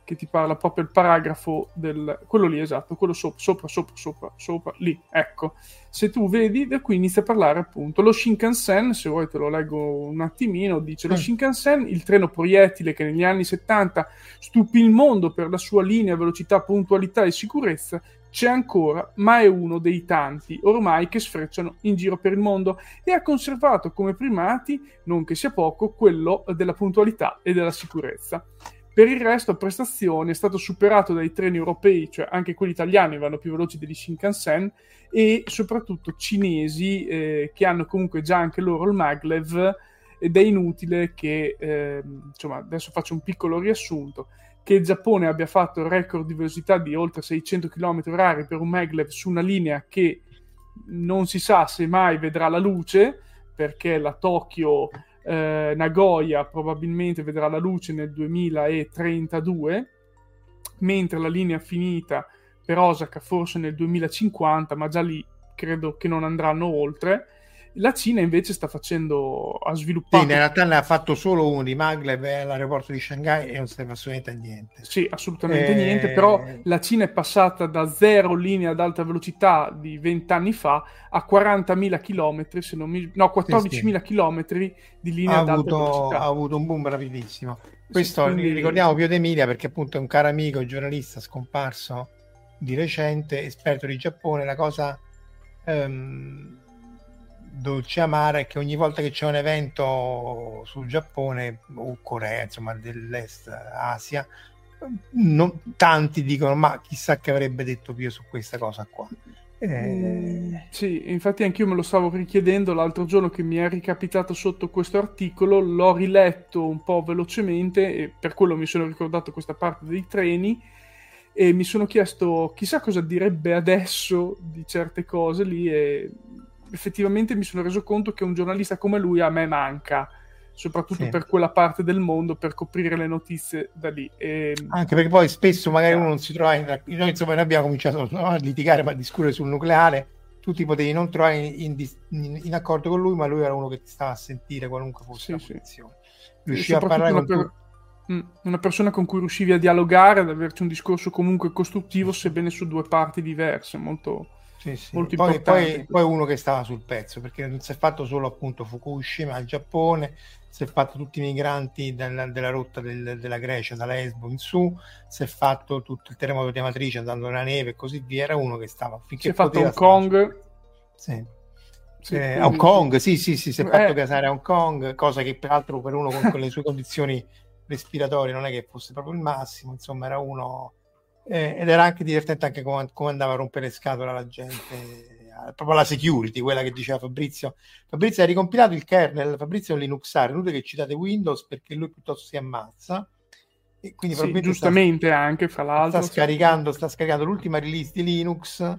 C: che ti parla proprio il paragrafo del... quello lì, esatto, quello sopra, sopra, sopra, sopra, sopra, lì, ecco. Se tu vedi, da qui inizia a parlare appunto lo Shinkansen, se vuoi te lo leggo un attimino, dice mm. lo Shinkansen, il treno proiettile che negli anni 70 stupì il mondo per la sua linea, velocità, puntualità e sicurezza, c'è ancora, ma è uno dei tanti ormai che sfrecciano in giro per il mondo e ha conservato come primati, non che sia poco, quello della puntualità e della sicurezza. Per il resto, a prestazione è stato superato dai treni europei, cioè anche quelli italiani vanno più veloci degli Shinkansen, e soprattutto cinesi eh, che hanno comunque già anche loro il maglev ed è inutile che, eh, insomma, adesso faccio un piccolo riassunto, che il Giappone abbia fatto il record di velocità di oltre 600 km/h per un maglev su una linea che non si sa se mai vedrà la luce, perché la Tokyo eh, Nagoya probabilmente vedrà la luce nel 2032, mentre la linea finita per Osaka forse nel 2050, ma già lì credo che non andranno oltre. La Cina invece sta facendo, ha sviluppato...
A: Sì, in realtà ne ha fatto solo uno di Maglev all'aeroporto di Shanghai e non serve assolutamente a niente.
C: Sì, assolutamente e... niente, però la Cina è passata da zero linee ad alta velocità di 20 anni fa a 40.000 km, se non mi... no, 14.000 sì, sì. km di linea ha ad
A: avuto,
C: alta velocità.
A: Ha avuto un boom rapidissimo. Questo sì, quindi... ricordiamo Pio D'Emilia perché appunto è un caro amico, giornalista scomparso di recente, esperto di Giappone, la cosa... Um dolce amara è che ogni volta che c'è un evento sul Giappone o Corea, insomma dell'Est Asia, non, tanti dicono ma chissà che avrebbe detto Pio su questa cosa qua.
C: Eh... Sì, infatti anch'io me lo stavo richiedendo l'altro giorno che mi è ricapitato sotto questo articolo, l'ho riletto un po' velocemente e per quello mi sono ricordato questa parte dei treni e mi sono chiesto chissà cosa direbbe adesso di certe cose lì e effettivamente mi sono reso conto che un giornalista come lui a me manca soprattutto sì. per quella parte del mondo per coprire le notizie da lì. E...
A: anche perché poi spesso magari uno non si trova in... noi insomma noi abbiamo cominciato no, a litigare ma a discutere sul nucleare. Tu ti potevi non trovare in, in, in, accordo con lui ma lui era uno che ti stava a sentire qualunque fosse sì, la posizione. Sì. riusciva a parlare con per...
C: Mm, una persona con cui riuscivi a dialogare ad averci un discorso comunque costruttivo sebbene su due parti diverse molto
A: sì, sì. Poi, poi, poi, uno che stava sul pezzo perché non si è fatto solo appunto Fukushima il Giappone si è fatto tutti i migranti della, della rotta del, della Grecia da Lesbo in su si è fatto tutto il terremoto di Amatrice andando nella neve e così via era uno che stava
C: finché si è fatto Hong Kong
A: sì. Sì, eh, Hong Kong sì sì sì si è fatto eh. casare a Hong Kong cosa che peraltro per uno con, con le sue *laughs* condizioni respiratorie non è che fosse proprio il massimo insomma era uno eh, ed era anche divertente anche come, come andava a rompere le scatole alla gente proprio la security, quella che diceva Fabrizio. Fabrizio ha ricompilato il kernel, Fabrizio è un Linuxare, inutile che citate Windows perché lui piuttosto si ammazza.
C: E quindi sì, giustamente sta, anche, fra l'altro.
A: Sta scaricando, sta scaricando l'ultima release di Linux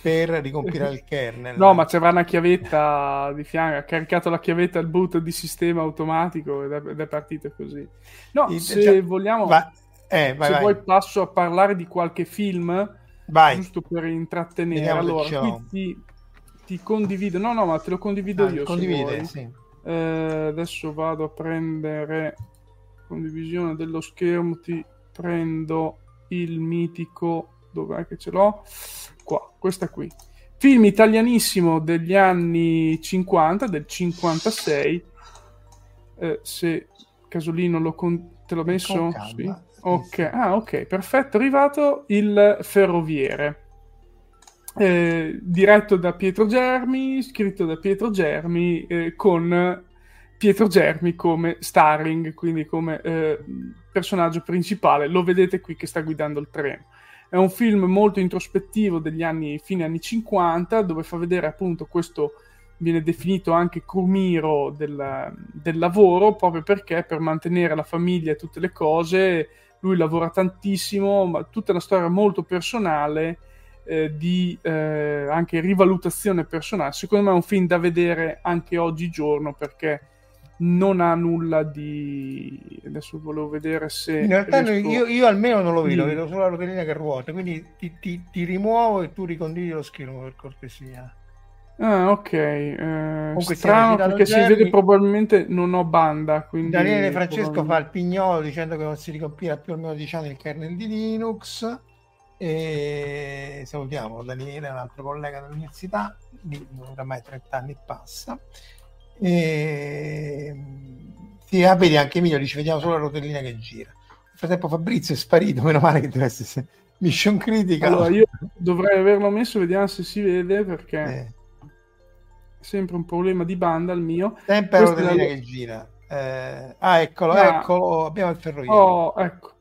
A: per ricompilare il kernel.
C: No, ma c'era una chiavetta di fianco, ha caricato la chiavetta al boot di sistema automatico ed è, ed è partito così. No, il, se cioè, vogliamo... Va, eh, vai, Se vai. vuoi passo a parlare di qualche film, vai. giusto per intrattenere. Vediamo allora, ti, ti, condivido, no no, ma te lo condivido ah, io. Condivide, sì. eh, adesso vado a prendere condivisione dello schermo, ti prendo il mitico, dov'è che ce l'ho? Qua, questa qui. Film italianissimo degli anni 50, del 56. Eh, se Casolino lo con... te l'ho messo? Sì. Ok, ah, ok, perfetto. È arrivato il Ferroviere. Eh, diretto da Pietro Germi, scritto da Pietro Germi, eh, con Pietro Germi come starring, quindi come eh, personaggio principale. Lo vedete qui che sta guidando il treno. È un film molto introspettivo degli anni, fine anni 50, dove fa vedere appunto questo viene definito anche crumiro del, del lavoro, proprio perché per mantenere la famiglia e tutte le cose lui lavora tantissimo, ma tutta una storia molto personale eh, di eh, anche rivalutazione personale. Secondo me è un film da vedere anche oggigiorno perché non ha nulla di adesso volevo vedere se
A: in realtà
C: riesco...
A: io, io, almeno non lo vedo, vedo solo la rotellina che ruota quindi ti, ti, ti rimuovo e tu ricondividi lo schermo per cortesia
C: Ah, ok. Eh, strano perché Germi. si vede probabilmente non ho banda. Quindi
A: Daniele Francesco fa il pignolo dicendo che non si ricompila più almeno 10 anni il kernel di Linux. E salutiamo Daniele, un altro collega dell'università, di oramai 30 anni passa. E... Sì, ah, vedi anche Emilio dice vediamo solo la rotellina che gira. Nel frattempo Fabrizio è sparito, meno male che deve essere mission critica.
C: Allora io dovrei averlo messo, vediamo se si vede perché... Eh sempre un problema di banda il mio.
A: Sempre la rotellina la... che gira. Eh... ah, eccolo, ah, eccolo, abbiamo il ferroviario.
C: Oh, ecco,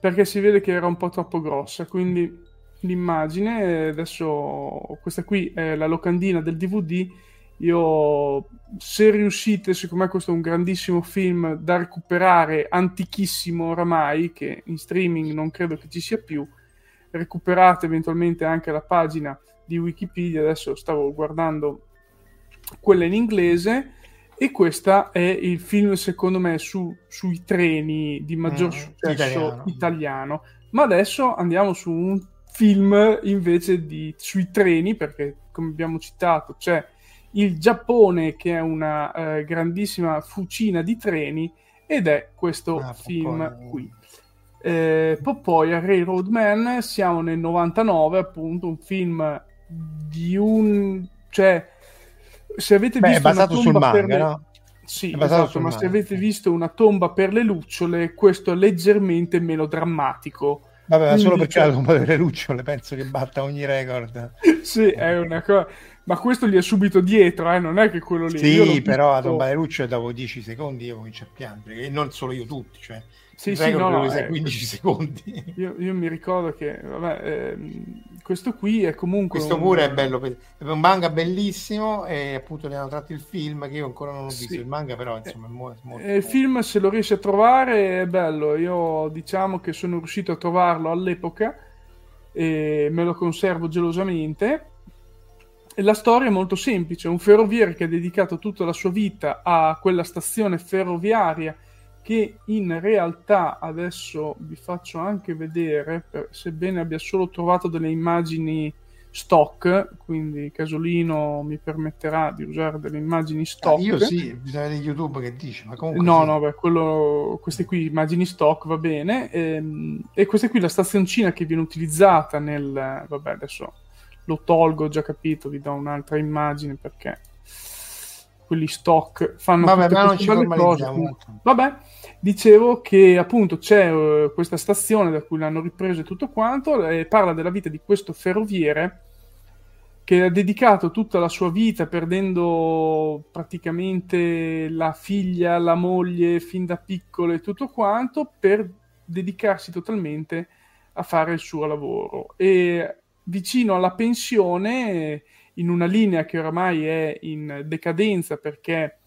C: perché si vede che era un po' troppo grossa, quindi l'immagine, adesso questa qui è la locandina del DVD, io se riuscite, siccome questo è un grandissimo film da recuperare, antichissimo oramai, che in streaming non credo che ci sia più, recuperate eventualmente anche la pagina di Wikipedia, adesso stavo guardando quella in inglese e questo è il film secondo me su, sui treni di maggior mm, successo italiano. italiano. Ma adesso andiamo su un film invece di, sui treni perché come abbiamo citato c'è il Giappone che è una eh, grandissima fucina di treni ed è questo ah, film Popeye. qui. Eh, poi a Railroad Man siamo nel 99 appunto un film di un cioè se avete
A: Beh,
C: visto
A: è basato sul manga, le... no?
C: Sì, esatto, ma manga, se avete visto una tomba per le lucciole, questo è leggermente meno drammatico.
A: Vabbè, ma solo perché c'è... la tomba per le lucciole penso che batta ogni record. *laughs*
C: sì, è una cosa... Ma questo gli è subito dietro, eh? non è che quello lì.
A: Sì, però la tomba delle lucciole dopo 10 secondi io comincio a piangere, e non solo io tutti, cioè
C: sì, sì, no, no,
A: eh, 15 secondi.
C: Io, io, mi ricordo che vabbè, eh, questo qui è comunque.
A: Questo un... pure è bello. È un manga bellissimo e appunto ne hanno tratto il film che io ancora non ho visto. Sì. Il manga, però, insomma, è molto. molto
C: il film, se lo riesci a trovare, è bello. Io diciamo che sono riuscito a trovarlo all'epoca e me lo conservo gelosamente. E la storia è molto semplice: un ferroviere che ha dedicato tutta la sua vita a quella stazione ferroviaria che in realtà adesso vi faccio anche vedere, per, sebbene abbia solo trovato delle immagini stock, quindi Casolino mi permetterà di usare delle immagini stock. Ah,
A: io sì, bisogna vedere YouTube che dice, ma comunque...
C: No,
A: sì.
C: no, beh, quello, queste qui, immagini stock, va bene, e, ehm, e questa qui la stazioncina che viene utilizzata nel... vabbè, adesso lo tolgo, ho già capito, vi do un'altra immagine perché quelli stock fanno
A: Vabbè, ma non ci cose.
C: Vabbè, dicevo che appunto c'è uh, questa stazione da cui l'hanno ripreso e tutto quanto e parla della vita di questo ferroviere che ha dedicato tutta la sua vita perdendo praticamente la figlia, la moglie fin da piccolo e tutto quanto per dedicarsi totalmente a fare il suo lavoro e vicino alla pensione in una linea che oramai è in decadenza perché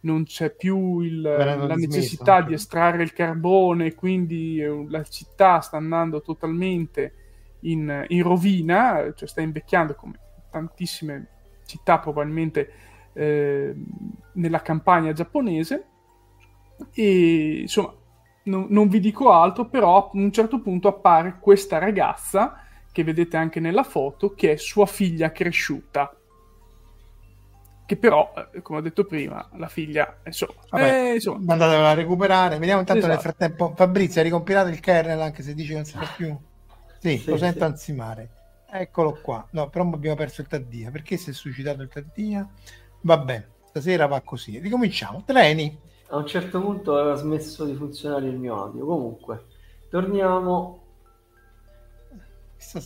C: non c'è più il, la necessità smesso. di estrarre il carbone, quindi eh, la città sta andando totalmente in, in rovina, cioè sta invecchiando come tantissime città probabilmente eh, nella campagna giapponese. E insomma, non, non vi dico altro, però a un certo punto appare questa ragazza che vedete anche nella foto, che è sua figlia cresciuta. Che però, eh, come ho detto prima, la figlia, insomma,
A: Vabbè, eh, insomma. andatevela a recuperare. Vediamo intanto esatto. nel frattempo. Fabrizio, hai ricompilato il kernel anche se dice che non si fa *laughs* più? Sì, sì lo sento sì. ansimare. Eccolo qua. No, però abbiamo perso il Taddia. Perché si è suicidato il Taddia? Vabbè, stasera va così. Ricominciamo. Treni.
B: A un certo punto aveva smesso di funzionare il mio audio. Comunque, torniamo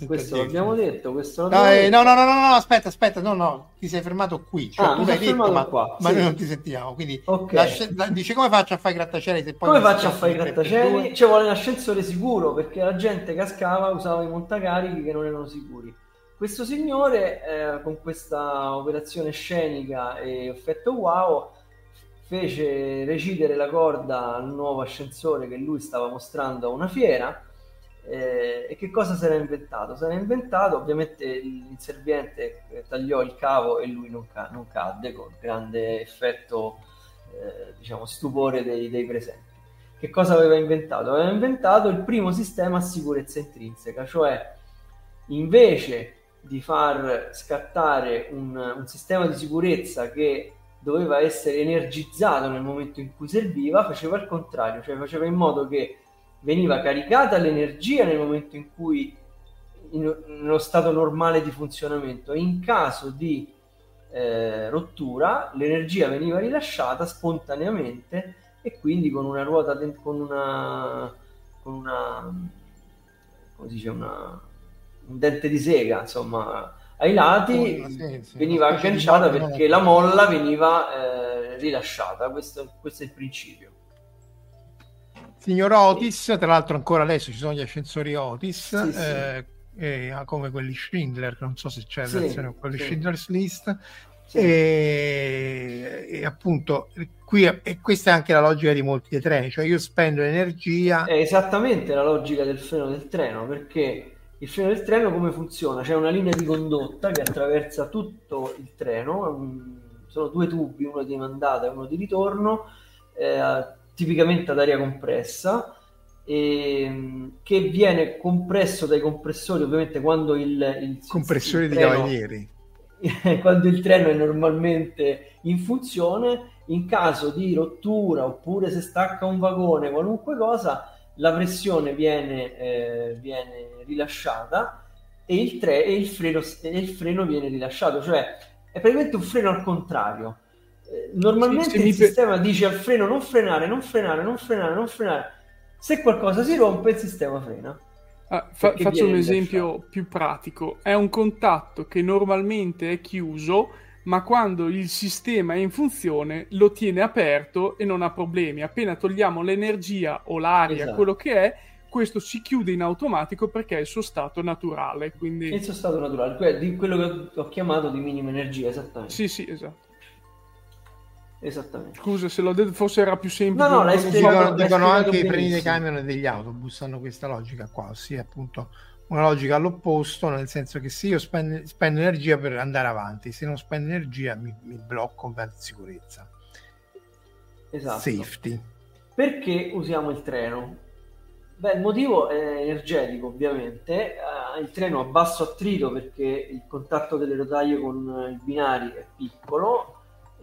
B: questo l'abbiamo detto, questo
A: no, eh, no, no, no, no, no, aspetta, aspetta, no, no, ti sei fermato qui, cioè,
B: ah, tu l'hai detto,
A: ma,
B: qua.
A: ma noi non ti sentiamo, quindi dice come faccio a fare i grattacieli se poi
B: come faccio a fare i grattacieli? Ci vuole un ascensore sicuro perché la gente cascava usava i montacarichi che non erano sicuri. Questo signore eh, con questa operazione scenica e effetto wow fece recidere la corda al nuovo ascensore che lui stava mostrando a una fiera eh, e che cosa si era inventato? Si era inventato, ovviamente l'inserviente tagliò il cavo e lui non, ca- non cadde con grande effetto eh, diciamo, stupore dei, dei presenti. Che cosa aveva inventato? Aveva inventato il primo sistema a sicurezza intrinseca, cioè invece di far scattare un, un sistema di sicurezza che doveva essere energizzato nel momento in cui serviva, faceva il contrario, cioè faceva in modo che veniva caricata l'energia nel momento in cui in, nello stato normale di funzionamento. In caso di eh, rottura l'energia veniva rilasciata spontaneamente e quindi con una ruota de- con una con una come si dice una, un dente di sega insomma ai lati oh, sì, sì, veniva agganciata perché la molla veniva eh, rilasciata. Questo, questo è il principio
A: signor Otis, tra l'altro ancora adesso ci sono gli ascensori Otis, sì, eh, eh, come quelli Schindler, non so se c'è sì, versione con quelli sì. Schindler's List. Sì. E, e, appunto qui e questa è anche la logica di molti dei treni, cioè io spendo energia.
B: È esattamente la logica del freno del treno, perché il freno del treno come funziona? C'è una linea di condotta che attraversa tutto il treno, un, sono due tubi, uno di mandata e uno di ritorno, eh, tipicamente ad aria compressa e, che viene compresso dai compressori ovviamente quando il, il
A: compressori il di cavalieri. *laughs*
B: quando il treno è normalmente in funzione in caso di rottura oppure se stacca un vagone qualunque cosa la pressione viene, eh, viene rilasciata e il, tre, e, il freno, e il freno viene rilasciato. Cioè è praticamente un freno al contrario eh, normalmente sì, il sistema dice al freno non frenare, non frenare, non frenare, non frenare se qualcosa si rompe, il sistema frena.
C: Ah, fa- faccio un esempio più pratico. È un contatto che normalmente è chiuso, ma quando il sistema è in funzione lo tiene aperto e non ha problemi. Appena togliamo l'energia o l'aria, esatto. quello che è, questo si chiude in automatico perché è il suo stato naturale. Quindi...
B: Il suo stato naturale, quello che ho chiamato di minima energia, esattamente.
C: Sì, sì, esatto.
B: Esattamente.
C: Scusa, se l'ho detto forse era più semplice.
A: No, no, l'hai spiegato, dicono, dicono anche i treni dei camion e degli autobus hanno questa logica qua, ossia appunto una logica all'opposto, nel senso che se io spendo, spendo energia per andare avanti, se non spendo energia mi, mi blocco per sicurezza.
B: Esatto.
A: Safety.
B: Perché usiamo il treno? Beh, il motivo è energetico, ovviamente. Uh, il treno ha basso attrito perché il contatto delle rotaie con i binari è piccolo,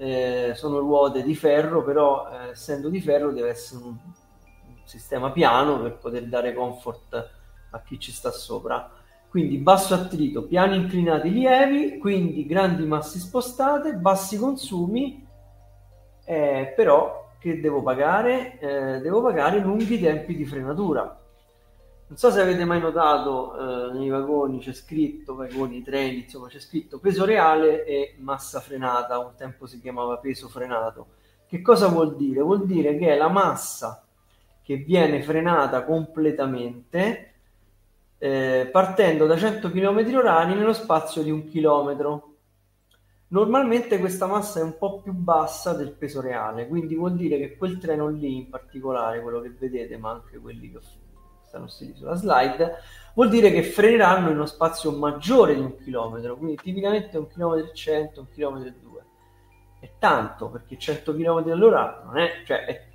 B: eh, sono ruote di ferro, però eh, essendo di ferro deve essere un, un, sistema piano per poter dare comfort a chi ci sta sopra. Quindi basso attrito, piani inclinati lievi, quindi grandi masse spostate, bassi consumi, eh, però che devo pagare? Eh, devo pagare lunghi tempi di frenatura non so se avete mai notato eh, nei vagoni c'è scritto, vagoni, treni, insomma c'è scritto peso reale e massa frenata, un tempo si chiamava peso frenato. Che cosa vuol dire? Vuol dire che è la massa che viene frenata completamente eh, partendo da 100 km orari nello spazio di un chilometro. Normalmente questa massa è un po' più bassa del peso reale, quindi vuol dire che quel treno lì in particolare, quello che vedete, ma anche quelli che ho stanno stili sulla slide, vuol dire che freneranno in uno spazio maggiore di un chilometro, quindi tipicamente un chilometro e 100, un chilometro e 2. È tanto, perché 100 km all'ora non è, cioè è,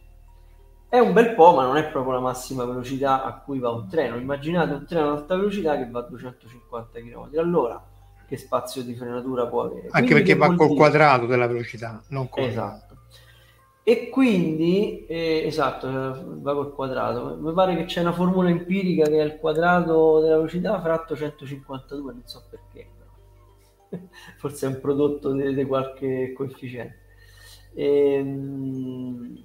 B: è, un bel po', ma non è proprio la massima velocità a cui va un treno. Immaginate un treno ad alta velocità che va a 250 km all'ora, che spazio di frenatura può avere.
A: Anche Quindi perché va col dire... quadrato della velocità, non col
B: esatto. E quindi, eh, esatto, va col quadrato. Mi pare che c'è una formula empirica che è il quadrato della velocità fratto 152, non so perché. *laughs* Forse è un prodotto di, di qualche coefficiente. E, ehm,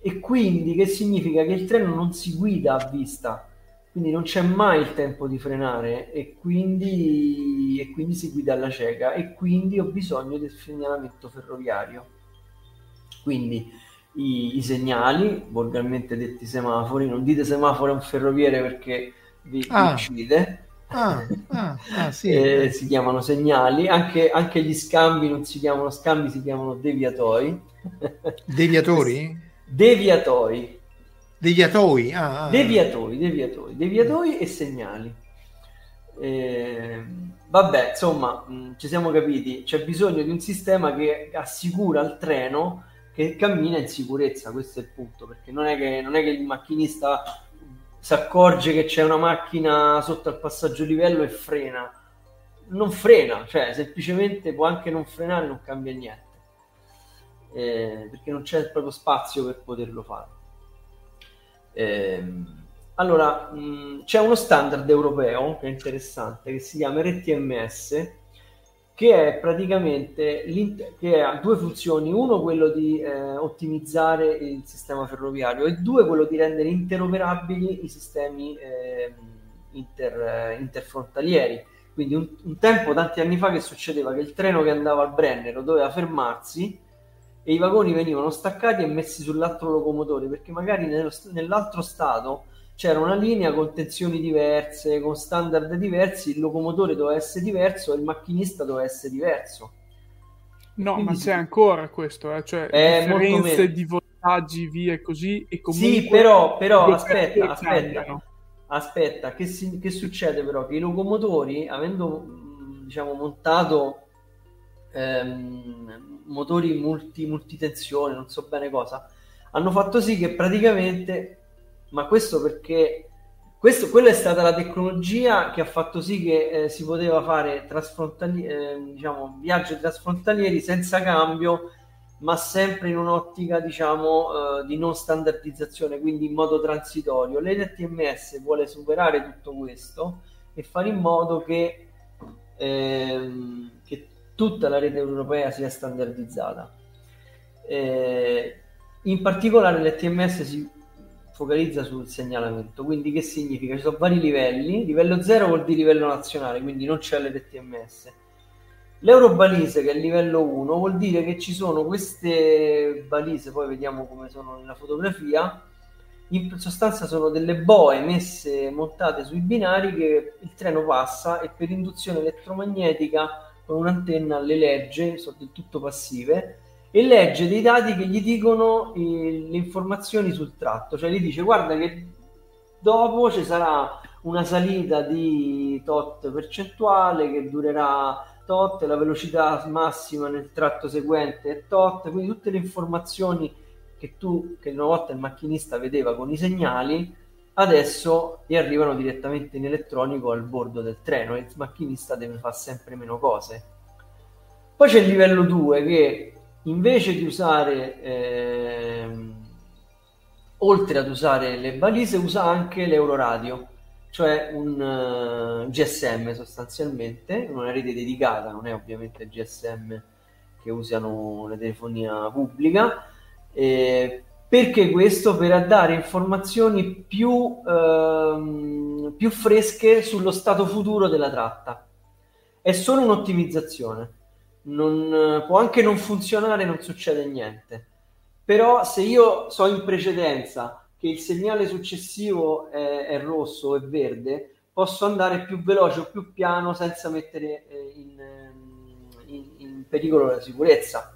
B: e quindi che significa che il treno non si guida a vista, quindi non c'è mai il tempo di frenare e quindi, e quindi si guida alla cieca e quindi ho bisogno del segnalamento ferroviario quindi i, i segnali, volgarmente detti semafori, non dite semaforo a un ferroviere perché vi, ah. vi uccide.
A: Ah, ah, ah, *laughs* sì.
B: eh, si chiamano segnali, anche, anche, gli scambi non si chiamano scambi, si chiamano *laughs* deviatori.
A: Deviatori?
B: deviatori.
A: Deviatori? Ah,
B: ah. Deviatori, deviatori, deviatori e segnali. Eh, vabbè, insomma, mh, ci siamo capiti, c'è bisogno di un sistema che assicura al treno che cammina in sicurezza, questo è il punto, perché non è che, non è che il macchinista si accorge che c'è una macchina sotto al passaggio livello e frena. Non frena, cioè semplicemente può anche non frenare, non cambia niente. Eh, perché non c'è proprio spazio per poterlo fare. Eh, allora, mh, c'è uno standard europeo che è interessante, che si chiama RTMS, che è praticamente che ha due funzioni, uno quello di eh, ottimizzare il sistema ferroviario e due quello di rendere interoperabili i sistemi eh, inter, interfrontalieri. Quindi un, un, tempo, tanti anni fa, che succedeva che il treno che andava al Brennero doveva fermarsi e i vagoni venivano staccati e messi sull'altro locomotore perché magari nello, nell'altro stato c'era una linea con tensioni diverse, con standard diversi, il locomotore doveva essere diverso e il macchinista doveva essere diverso.
C: No, Quindi ma c'è ancora questo, eh? cioè è differenze di voltaggi, via e così, e comunque...
B: Sì, però, però aspetta, aspetta, aspetta, che, si, che, succede però? Che i locomotori, avendo diciamo montato ehm, motori multi, multitensione, non so bene cosa, hanno fatto sì che praticamente ma questo perché questo, quella è stata la tecnologia che ha fatto sì che eh, si poteva fare eh, diciamo, viaggi trasfrontalieri senza cambio, ma sempre in un'ottica diciamo, eh, di non standardizzazione, quindi in modo transitorio. L'ETMS vuole superare tutto questo e fare in modo che, ehm, che tutta la rete europea sia standardizzata. Eh, in particolare l'ETMS si focalizza sul segnalamento. Quindi che significa? Ci sono vari livelli. Livello 0 vuol dire livello nazionale, quindi non c'è l'ETMS. L'Eurobalise, che è il livello 1, vuol dire che ci sono queste balise, poi vediamo come sono nella fotografia, in sostanza sono delle boe messe, montate sui binari che il treno passa e per induzione elettromagnetica con un'antenna le legge, sono del tutto passive, e legge dei dati che gli dicono eh, le informazioni sul tratto, cioè gli dice guarda che dopo ci sarà una salita di tot percentuale che durerà tot, la velocità massima nel tratto seguente è tot, quindi tutte le informazioni che tu, che una volta il macchinista vedeva con i segnali, adesso gli arrivano direttamente in elettronico al bordo del treno e il macchinista deve fare sempre meno cose. Poi c'è il livello 2 che invece di usare ehm, oltre ad usare le balise usa anche l'Euroradio cioè un uh, eh, GSM sostanzialmente una rete dedicata non è ovviamente il GSM che usano la telefonia pubblica. Eh, perché questo? Per dare informazioni più, ehm, più fresche sullo stato futuro della tratta. È solo un'ottimizzazione non, può anche non funzionare, non succede niente. Però se io so in precedenza che il segnale successivo è, è rosso è verde, posso andare più veloce o più piano senza mettere eh, in, in, in, pericolo la sicurezza.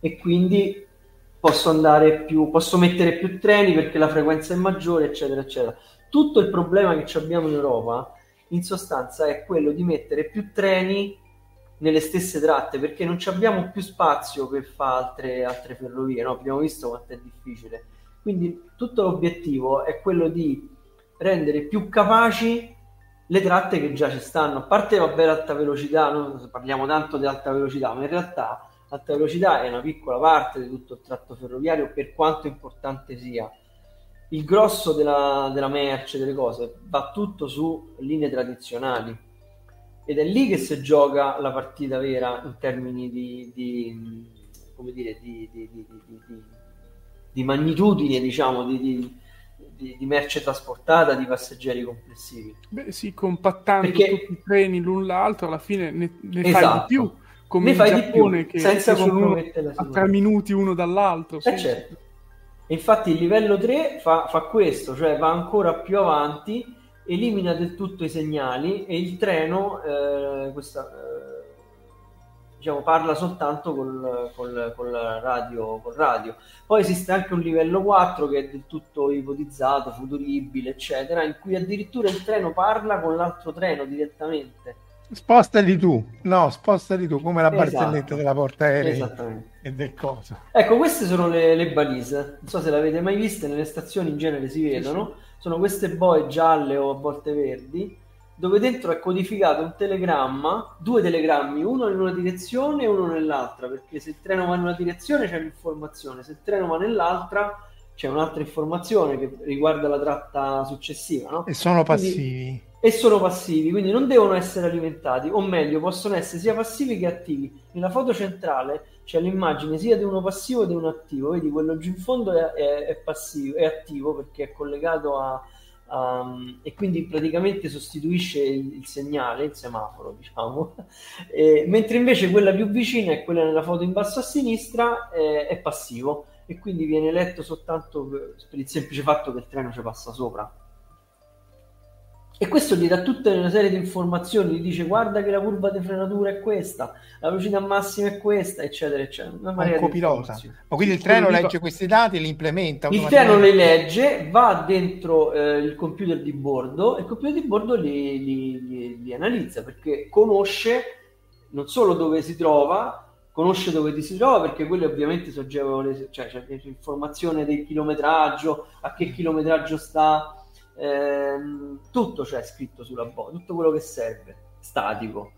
B: E quindi posso andare più, posso mettere più treni perché la frequenza è maggiore, eccetera, eccetera. Tutto il problema che abbiamo in Europa, in sostanza, è quello di mettere più treni nelle stesse tratte perché non abbiamo più spazio per fare altre, altre ferrovie, no? abbiamo visto quanto è difficile. Quindi tutto l'obiettivo è quello di rendere più capaci le tratte che già ci stanno. A parte vabbè l'alta velocità, noi parliamo tanto di alta velocità, ma in realtà l'alta velocità è una piccola parte di tutto il tratto ferroviario per quanto importante sia. Il grosso della, della merce, delle cose, va tutto su linee tradizionali ed è lì che si gioca la partita vera in termini di, di come dire, di, di, di magnitudine, diciamo, di, di, merce trasportata, di passeggeri complessivi.
C: Beh sì, compattando Perché... tutti i treni l'un l'altro, alla fine ne, ne esatto. fai di esatto. più, come ne fai di più, che senza compromettere a tre minuti uno dall'altro.
B: Eh certo. infatti il livello 3 fa, fa questo, cioè va ancora più avanti elimina del tutto i segnali e il treno eh, questa, eh, diciamo, parla soltanto col, col, col, radio, col radio. Poi esiste anche un livello 4 che è del tutto ipotizzato, futuribile, eccetera, in cui addirittura il treno parla con l'altro treno direttamente.
A: Spostali tu, no, spostali tu, come la
B: Esatto.
A: barzelletta della porta aerea e del coso.
B: Ecco, queste sono le, le balise. Non so se le avete mai viste, nelle stazioni in genere si vedono. Sono queste boe gialle o a volte verdi, dove dentro è codificato un telegramma, due telegrammi, uno in una direzione e uno nell'altra, perché se il treno va in una direzione c'è l'informazione, se il treno va nell'altra c'è un'altra informazione che riguarda la tratta successiva, no?
A: E sono
B: Quindi-
A: passivi.
B: e sono passivi, quindi non devono essere alimentati, o meglio, possono essere sia passivi che attivi. Nella foto centrale c'è l'immagine sia di uno passivo che di uno attivo. Vedi, quello giù in fondo è, è- è passivo, è attivo perché è collegato a, a- e quindi praticamente sostituisce il, il segnale, il semaforo, diciamo. *laughs* E- mentre invece quella più vicina è quella nella foto in basso a sinistra, è, è passivo e quindi viene letto soltanto per, per il semplice fatto che il treno ci passa sopra. E questo gli dà tutta una serie di informazioni, gli dice guarda che la curva di frenatura è questa, la velocità massima è questa, eccetera, eccetera. Una
A: Un copilota. Ma quindi il treno
C: lì
A: legge questi dati e li implementa
B: Il treno le legge, va dentro eh, il computer di bordo e il computer di bordo li, li- li- li analizza perché conosce non solo dove si trova, conosce dove ti si trova perché quelle ovviamente sono agevole, cioè c'è l'informazione del chilometraggio, a che chilometraggio sta, ehm, tutto c'è scritto sulla boa, tutto quello che serve, statico.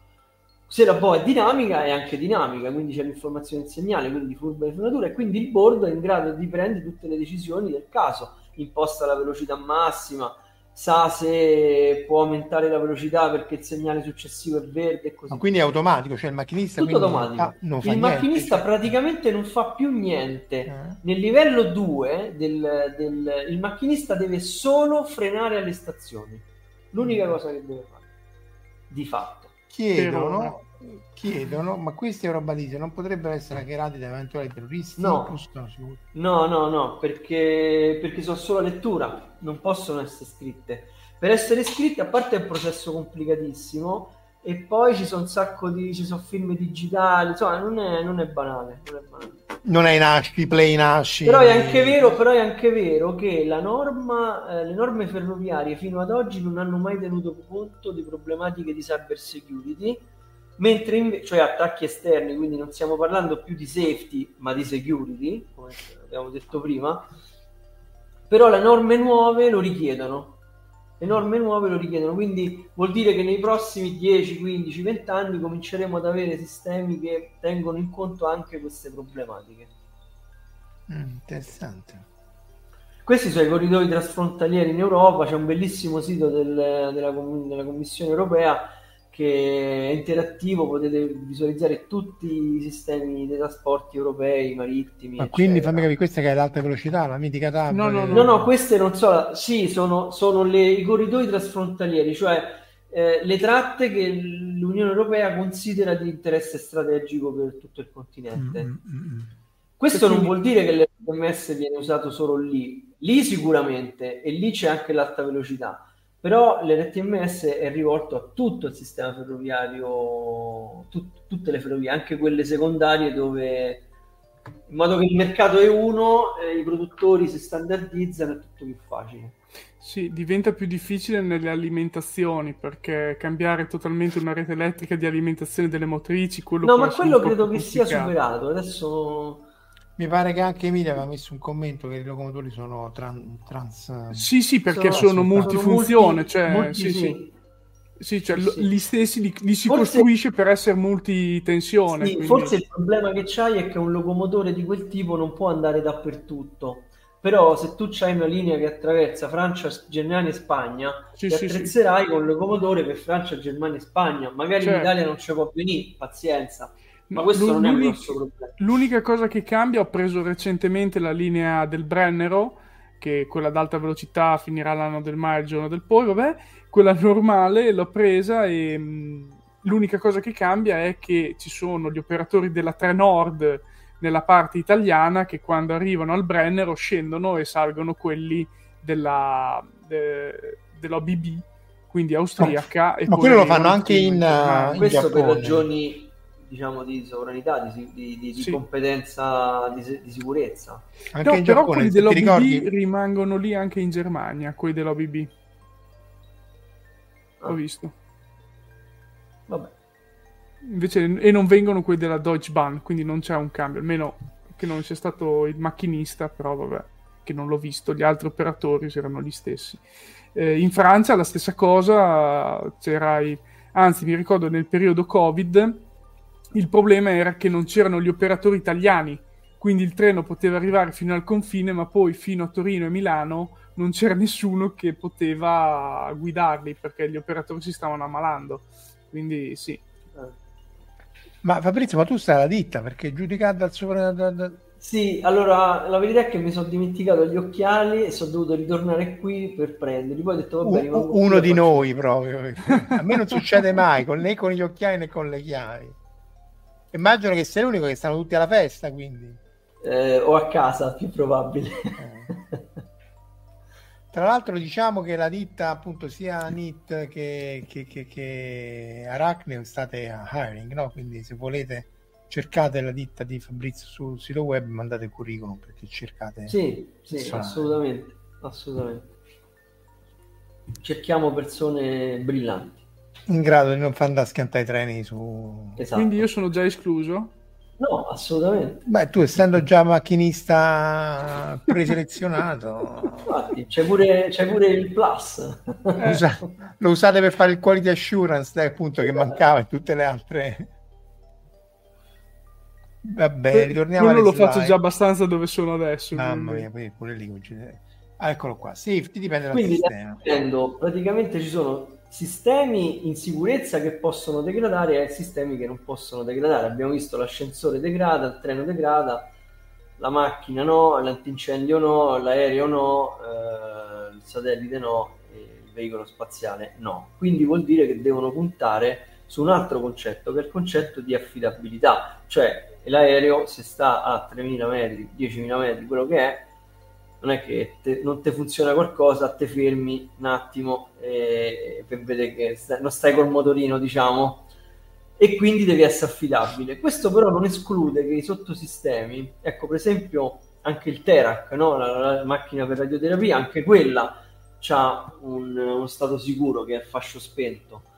B: Se la boa è dinamica è anche dinamica, quindi c'è l'informazione del segnale, quindi di curva di frenatura e quindi il bordo è in grado di prendere tutte le decisioni del caso, imposta la velocità massima, sa se può aumentare la velocità perché il segnale successivo è verde e così.
A: Ma quindi è automatico, cioè il macchinista
B: Tutto automatico.
A: fa- non fa
B: il
A: niente,
B: macchinista
A: cioè-
B: praticamente non fa più niente.
A: Eh.
B: Nel livello 2 del, del- il macchinista deve solo frenare alle stazioni. L'unica cosa che deve fare, di fatto.
A: chiedono, chiedono, ma questi Eurobalise non potrebbero essere hackerati da eventuali terroristi?
B: No. No, no, no, perché, perché sono solo lettura, non possono essere scritte. Per essere scritte, a parte è un processo complicatissimo, e poi ci sono un sacco di, ci sono film digitali, insomma, non è, non è banale. Non è banale.
A: Non è in asci, play in asci.
B: Però è anche vero, però è anche vero che la norma, eh, le norme ferroviarie fino ad oggi non hanno mai tenuto conto di problematiche di cyber security, mentre invece, cioè attacchi esterni, quindi non stiamo parlando più di safety, ma di security, come abbiamo detto prima. Però le norme nuove lo richiedono. Le norme nuove lo richiedono, quindi vuol dire che nei prossimi 10, 15, 20 anni cominceremo ad avere sistemi che tengono in conto anche queste problematiche.
A: Mm, interessante.
B: Questi sono i corridoi trasfrontalieri in Europa, c'è un bellissimo sito del- della, della Commissione europea che è interattivo, potete visualizzare tutti i sistemi dei trasporti europei, marittimi.
A: Ma quindi
B: eccetera.
A: fammi capire, questa che è l'alta velocità, la mitica TAV?
C: No, no,
A: che-
B: No, no, queste non so, sì, sono, sono le- i corridoi trasfrontalieri, cioè eh, le tratte che l'Unione Europea considera di interesse strategico per tutto il
A: Mm,
B: continente.
A: mm, mm, mm.
B: Questo non
A: quindi-
B: vuol dire che l'RTMS viene usato solo lì, lì sicuramente, e lì c'è anche l'alta velocità, però l'RTMS è rivolto a tutto il sistema ferroviario, tut- tutte le ferrovie, anche quelle secondarie dove, in modo che il mercato è uno, eh, i produttori si standardizzano, è tutto più facile.
C: Sì, diventa più difficile nelle alimentazioni perché cambiare totalmente una rete elettrica di alimentazione delle motrici, quello
B: No, ma quello credo che sia superato, adesso...
A: Mi pare che anche Emilia aveva messo un commento che i locomotori sono tran- trans...
C: Sì, sì, perché
B: Sono-
C: sono,
A: sono
C: multifunzione,
B: multi-
C: cioè,
B: multi-
C: sì,
B: sì.
C: sì. Sì, cioè,
B: Sì,
C: lo-
B: sì.
C: li stessi li, li si
B: Forse-
C: costruisce per essere multitensione.
B: Sì,
C: quindi-
B: forse il problema che c'hai è che un locomotore di quel tipo non può andare dappertutto. Però se tu c'hai una linea che attraversa Francia, Germania e Spagna,
C: Sì,
B: ti
C: sì, sì.
B: attrezerai con un locomotore per Francia, Germania e Spagna. Magari in
C: Certo.
B: Italia non ci può venire, pazienza. Ma questo non è un grosso problema.
C: L'unica cosa che cambia, ho preso recentemente la linea del Brennero, che è quella ad alta velocità finirà l'anno del mare, il giorno del poi, vabbè, quella normale l'ho presa e mh, l'unica cosa che cambia è che ci sono gli operatori della Trenord nella parte italiana che quando arrivano al Brennero scendono e salgono quelli della, de- dell'OBB, quindi austriaca. e
A: ma
C: poi
A: quello lo fanno anche in,
C: Germania.
A: in
B: Questo per
A: Giappone.
B: ragioni diciamo di sovranità, di, di- di- di
C: Sì.
B: competenza, di, se- di sicurezza.
A: Anche
C: No,
A: in
C: però
A: Giappone,
C: quelli dell'OBB
A: ricordi...
C: rimangono lì anche in Germania, quelli dell'OBB.
B: Ah.
C: Ho visto.
B: vabbè.
C: Invece, e non vengono quelli della Deutsche Bahn, quindi non c'è un cambio, almeno che non sia stato il macchinista, però vabbè, che non l'ho visto, gli altri operatori erano gli stessi. Eh, in Francia la stessa cosa, c'era i... anzi mi ricordo nel periodo Covid, il problema era che non c'erano gli operatori italiani, quindi il treno poteva arrivare fino al confine, ma poi fino a Torino e Milano non c'era nessuno che poteva guidarli perché gli operatori si stavano ammalando. Quindi sì,
A: ma Fabrizio, ma tu stai alla ditta perché giudicato dal sopra...
B: Sì, allora la verità è che mi sono dimenticato gli occhiali e sono dovuto ritornare qui per prenderli. Poi ho detto, vabbè,
A: U- uno di noi proprio. A me non succede mai con, né con gli occhiali né con le chiavi. Immagino che sei l'unico che stanno tutti alla festa, quindi.
B: Eh, o a casa, più probabile. Eh.
A: Tra l'altro diciamo che la ditta appunto sia NIT che, che, che, che Arachneo state a hiring, no? quindi se volete cercate la ditta di Fabrizio sul sito web mandate il curriculum perché cercate
B: sì, sì assolutamente assolutamente cerchiamo persone brillanti
A: in grado di non far andare a schiantare i treni su
C: esatto. quindi io sono già escluso
B: No, assolutamente.
A: Beh, tu essendo già macchinista preselezionato...
B: Infatti, c'è pure, c'è pure il plus.
A: Usa, lo usate per fare il quality assurance, eh, appunto, che mancava in tutte le altre... Vabbè, ritorniamo
C: Quello lo slide. faccio già abbastanza dove sono adesso.
A: Mamma quindi. mia, pure lì... Ah, eccolo qua. Sì, dipende dal quindi, sistema.
B: Praticamente ci sono sistemi in sicurezza che possono degradare e sistemi che non possono degradare. Abbiamo visto l'ascensore degrada, il treno degrada, la macchina no, l'antincendio no, l'aereo no, eh, il satellite no, il veicolo spaziale no. Quindi vuol dire che devono puntare su un altro concetto, che è il concetto di affidabilità, cioè l'aereo se sta a 3.000 metri, 10.000 metri, quello che è, non è che te, non ti funziona qualcosa, te fermi un attimo e, per vedere che stai, non stai col motorino, diciamo, e quindi devi essere affidabile. Questo però non esclude che i sottosistemi, ecco per esempio anche il Terac, no? la, la, macchina per radioterapia, anche quella ha un, uno stato sicuro che è il fascio spento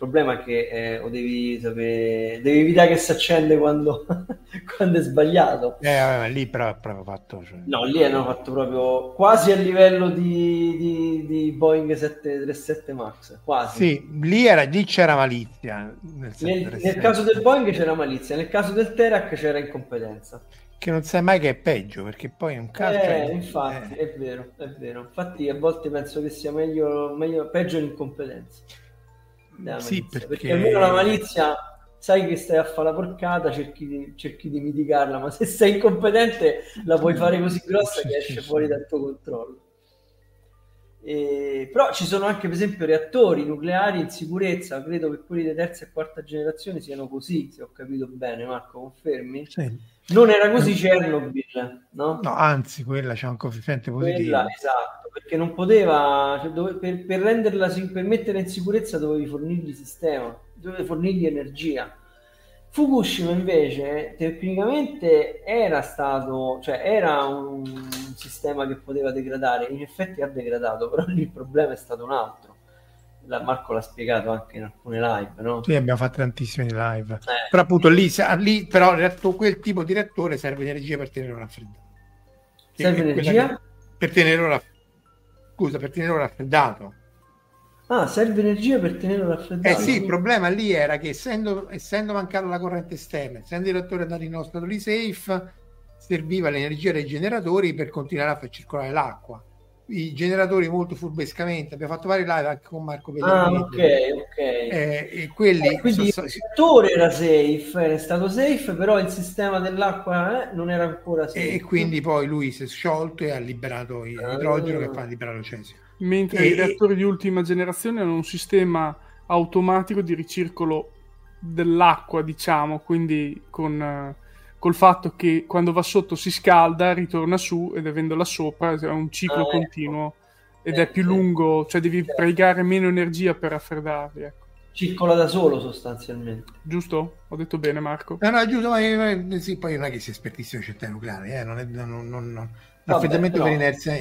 B: il problema è che eh, o devi sapere, devi evitare che si accende quando, *laughs* quando è sbagliato.
A: Eh, lì però è proprio fatto. Cioè...
B: No, lì hanno fatto proprio quasi a livello di, di, di Boeing 737 Max. Quasi.
A: Sì, lì, era, lì c'era malizia.
B: Nel, nel, nel, caso del Boeing c'era malizia, nel caso del Terac c'era incompetenza.
A: Che non sai mai che è peggio, perché poi un caso.
B: Eh, cioè, infatti, eh. è vero, è vero. Infatti, a volte penso che sia meglio, meglio peggio l'incompetenza
A: sì, perché...
B: perché... almeno la malizia sai che stai a fare la porcata, cerchi di, cerchi di mitigarla, ma se sei incompetente la puoi fare così grossa che esce fuori dal tuo controllo. E... però ci sono anche per esempio reattori nucleari in sicurezza, credo che quelli di terza e quarta generazione siano così, se ho capito bene Marco, confermi?
A: Sì.
B: Non era così Chernobyl, no?
A: No, anzi, quella c'è un coefficiente positivo.
B: Quella, esatto, perché non poteva, cioè, dove, per, per, renderla, per metterla in sicurezza dovevi fornirgli sistema, dovevi fornirgli energia. Fukushima invece tecnicamente era stato, cioè era un, un sistema che poteva degradare, in effetti ha degradato, però lì il problema è stato un altro la, Marco l'ha spiegato anche in alcune live, no?
A: Sì, abbiamo fatto tantissime live. Eh. Però appunto lì, lì però quel tipo di reattore serve energia per tenerlo raffreddato.
B: Serve energia?
A: Per tenerlo raffreddato. Scusa, per tenerlo raffreddato.
B: Ah, serve energia per tenerlo raffreddato?
A: Eh sì, il problema lì era che essendo, essendo mancata la corrente esterna, essendo il reattore andato in uno stato di safe, serviva l'energia dei generatori per continuare a far circolare l'acqua i generatori molto furbescamente. Abbiamo fatto vari live anche con Marco
B: Pellegrini. Ah, ok, ok.
A: Eh, e quelli
B: eh, quindi sono... il reattore era safe, era stato safe, però il sistema dell'acqua eh, non era ancora safe.
A: E quindi poi lui si è sciolto e ha liberato l'idrogeno ah. che fa liberare l'ocesio.
C: Mentre e... i reattori di ultima generazione hanno un sistema automatico di ricircolo dell'acqua, diciamo, quindi con col fatto che quando va sotto si scalda, ritorna su ed avendola sopra è un ciclo ah, continuo ecco. ed eh, è più sì. lungo, cioè devi certo. pregare meno energia per raffreddarli. Ecco.
B: Circola da solo sostanzialmente.
C: Giusto? Ho detto bene Marco?
A: No, no, giusto, ma, ma sì, poi non è che sia espertissimo in centrali nucleari, eh? non è, non, non, non. Raffreddamento per inerzia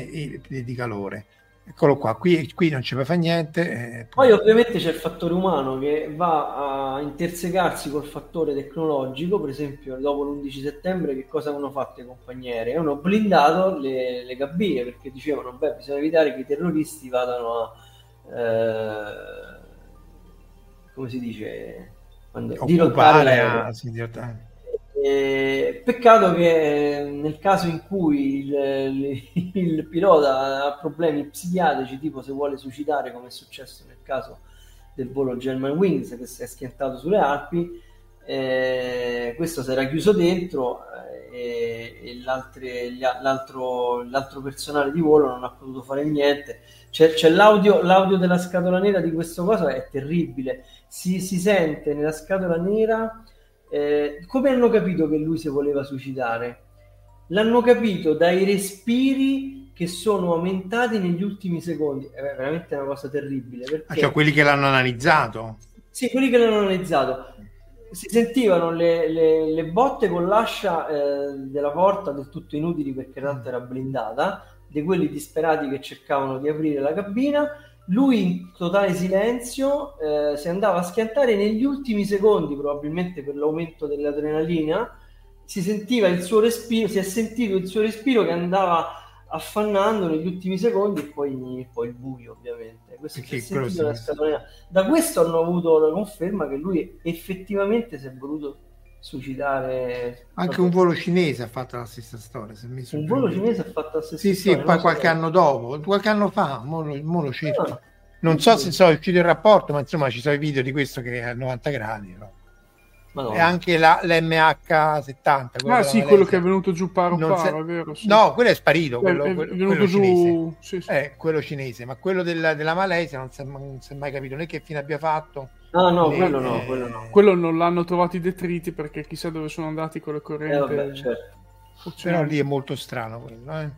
A: di calore. Eccolo qua, qui, qui non ci fa niente.
B: Eh, poi ovviamente c'è il fattore umano che va a intersecarsi col fattore tecnologico, per esempio dopo l'11 settembre che cosa hanno fatto i compagnieri? Hanno blindato le, le cabine perché dicevano beh bisogna evitare che i terroristi vadano a... Eh, come si dice?
A: Quando, dirottare l'aereo. Sì,
B: eh, peccato che nel caso in cui il, il, pilota ha problemi psichiatrici, tipo se vuole suicidare, come è successo nel caso del volo German Wings che si è schiantato sulle Alpi, eh, questo si era chiuso dentro eh, e l'altro, l'altro, personale di volo non ha potuto fare niente. C'è, c'è l'audio, l'audio, della scatola nera di questo cosa è terribile. Si, si sente nella scatola nera eh, come hanno capito che lui si voleva suicidare? L'hanno capito dai respiri che sono aumentati negli ultimi secondi. È veramente una cosa terribile. Perché...
A: Ah, cioè quelli che l'hanno analizzato?
B: Sì, quelli che l'hanno analizzato. Si sentivano le, le, le botte con l'ascia eh, della porta del tutto inutili perché tanto era blindata, di quelli disperati che cercavano di aprire la cabina lui in totale silenzio eh, si andava a schiantare negli ultimi secondi, probabilmente per l'aumento dell'adrenalina, si sentiva il suo respiro, si è sentito il suo respiro che andava affannando negli ultimi secondi e poi, poi il buio ovviamente. Questo da questo hanno avuto la conferma che lui effettivamente si è voluto suicidare.
A: Anche un volo cinese ha fatto la stessa storia.
B: un volo cinese ha fatto la stessa
A: sì,
B: storia.
A: Sì, poi qualche anno dopo, qualche anno fa, mo lo, mo lo cerco. Ah, non so se so, è uscito il rapporto, ma insomma ci sono i video di questo che è a 90 gradi. No? E anche la, l'MH70.
C: Ah sì, quello che è venuto giù paro paro, se... è vero. Sì.
A: No, quello è sparito, quello,
C: è,
A: è
C: venuto quello giù... cinese.
A: Sì, sì. Eh, quello cinese, ma quello della, della Malesia non si, è, non si è mai capito né che fine abbia fatto
B: No, no, quello no, quello no.
C: Quello non l'hanno trovato i detriti perché chissà dove sono andati con le correnti. Eh,
B: vabbè, certo.
A: Però lì è molto strano quello, eh.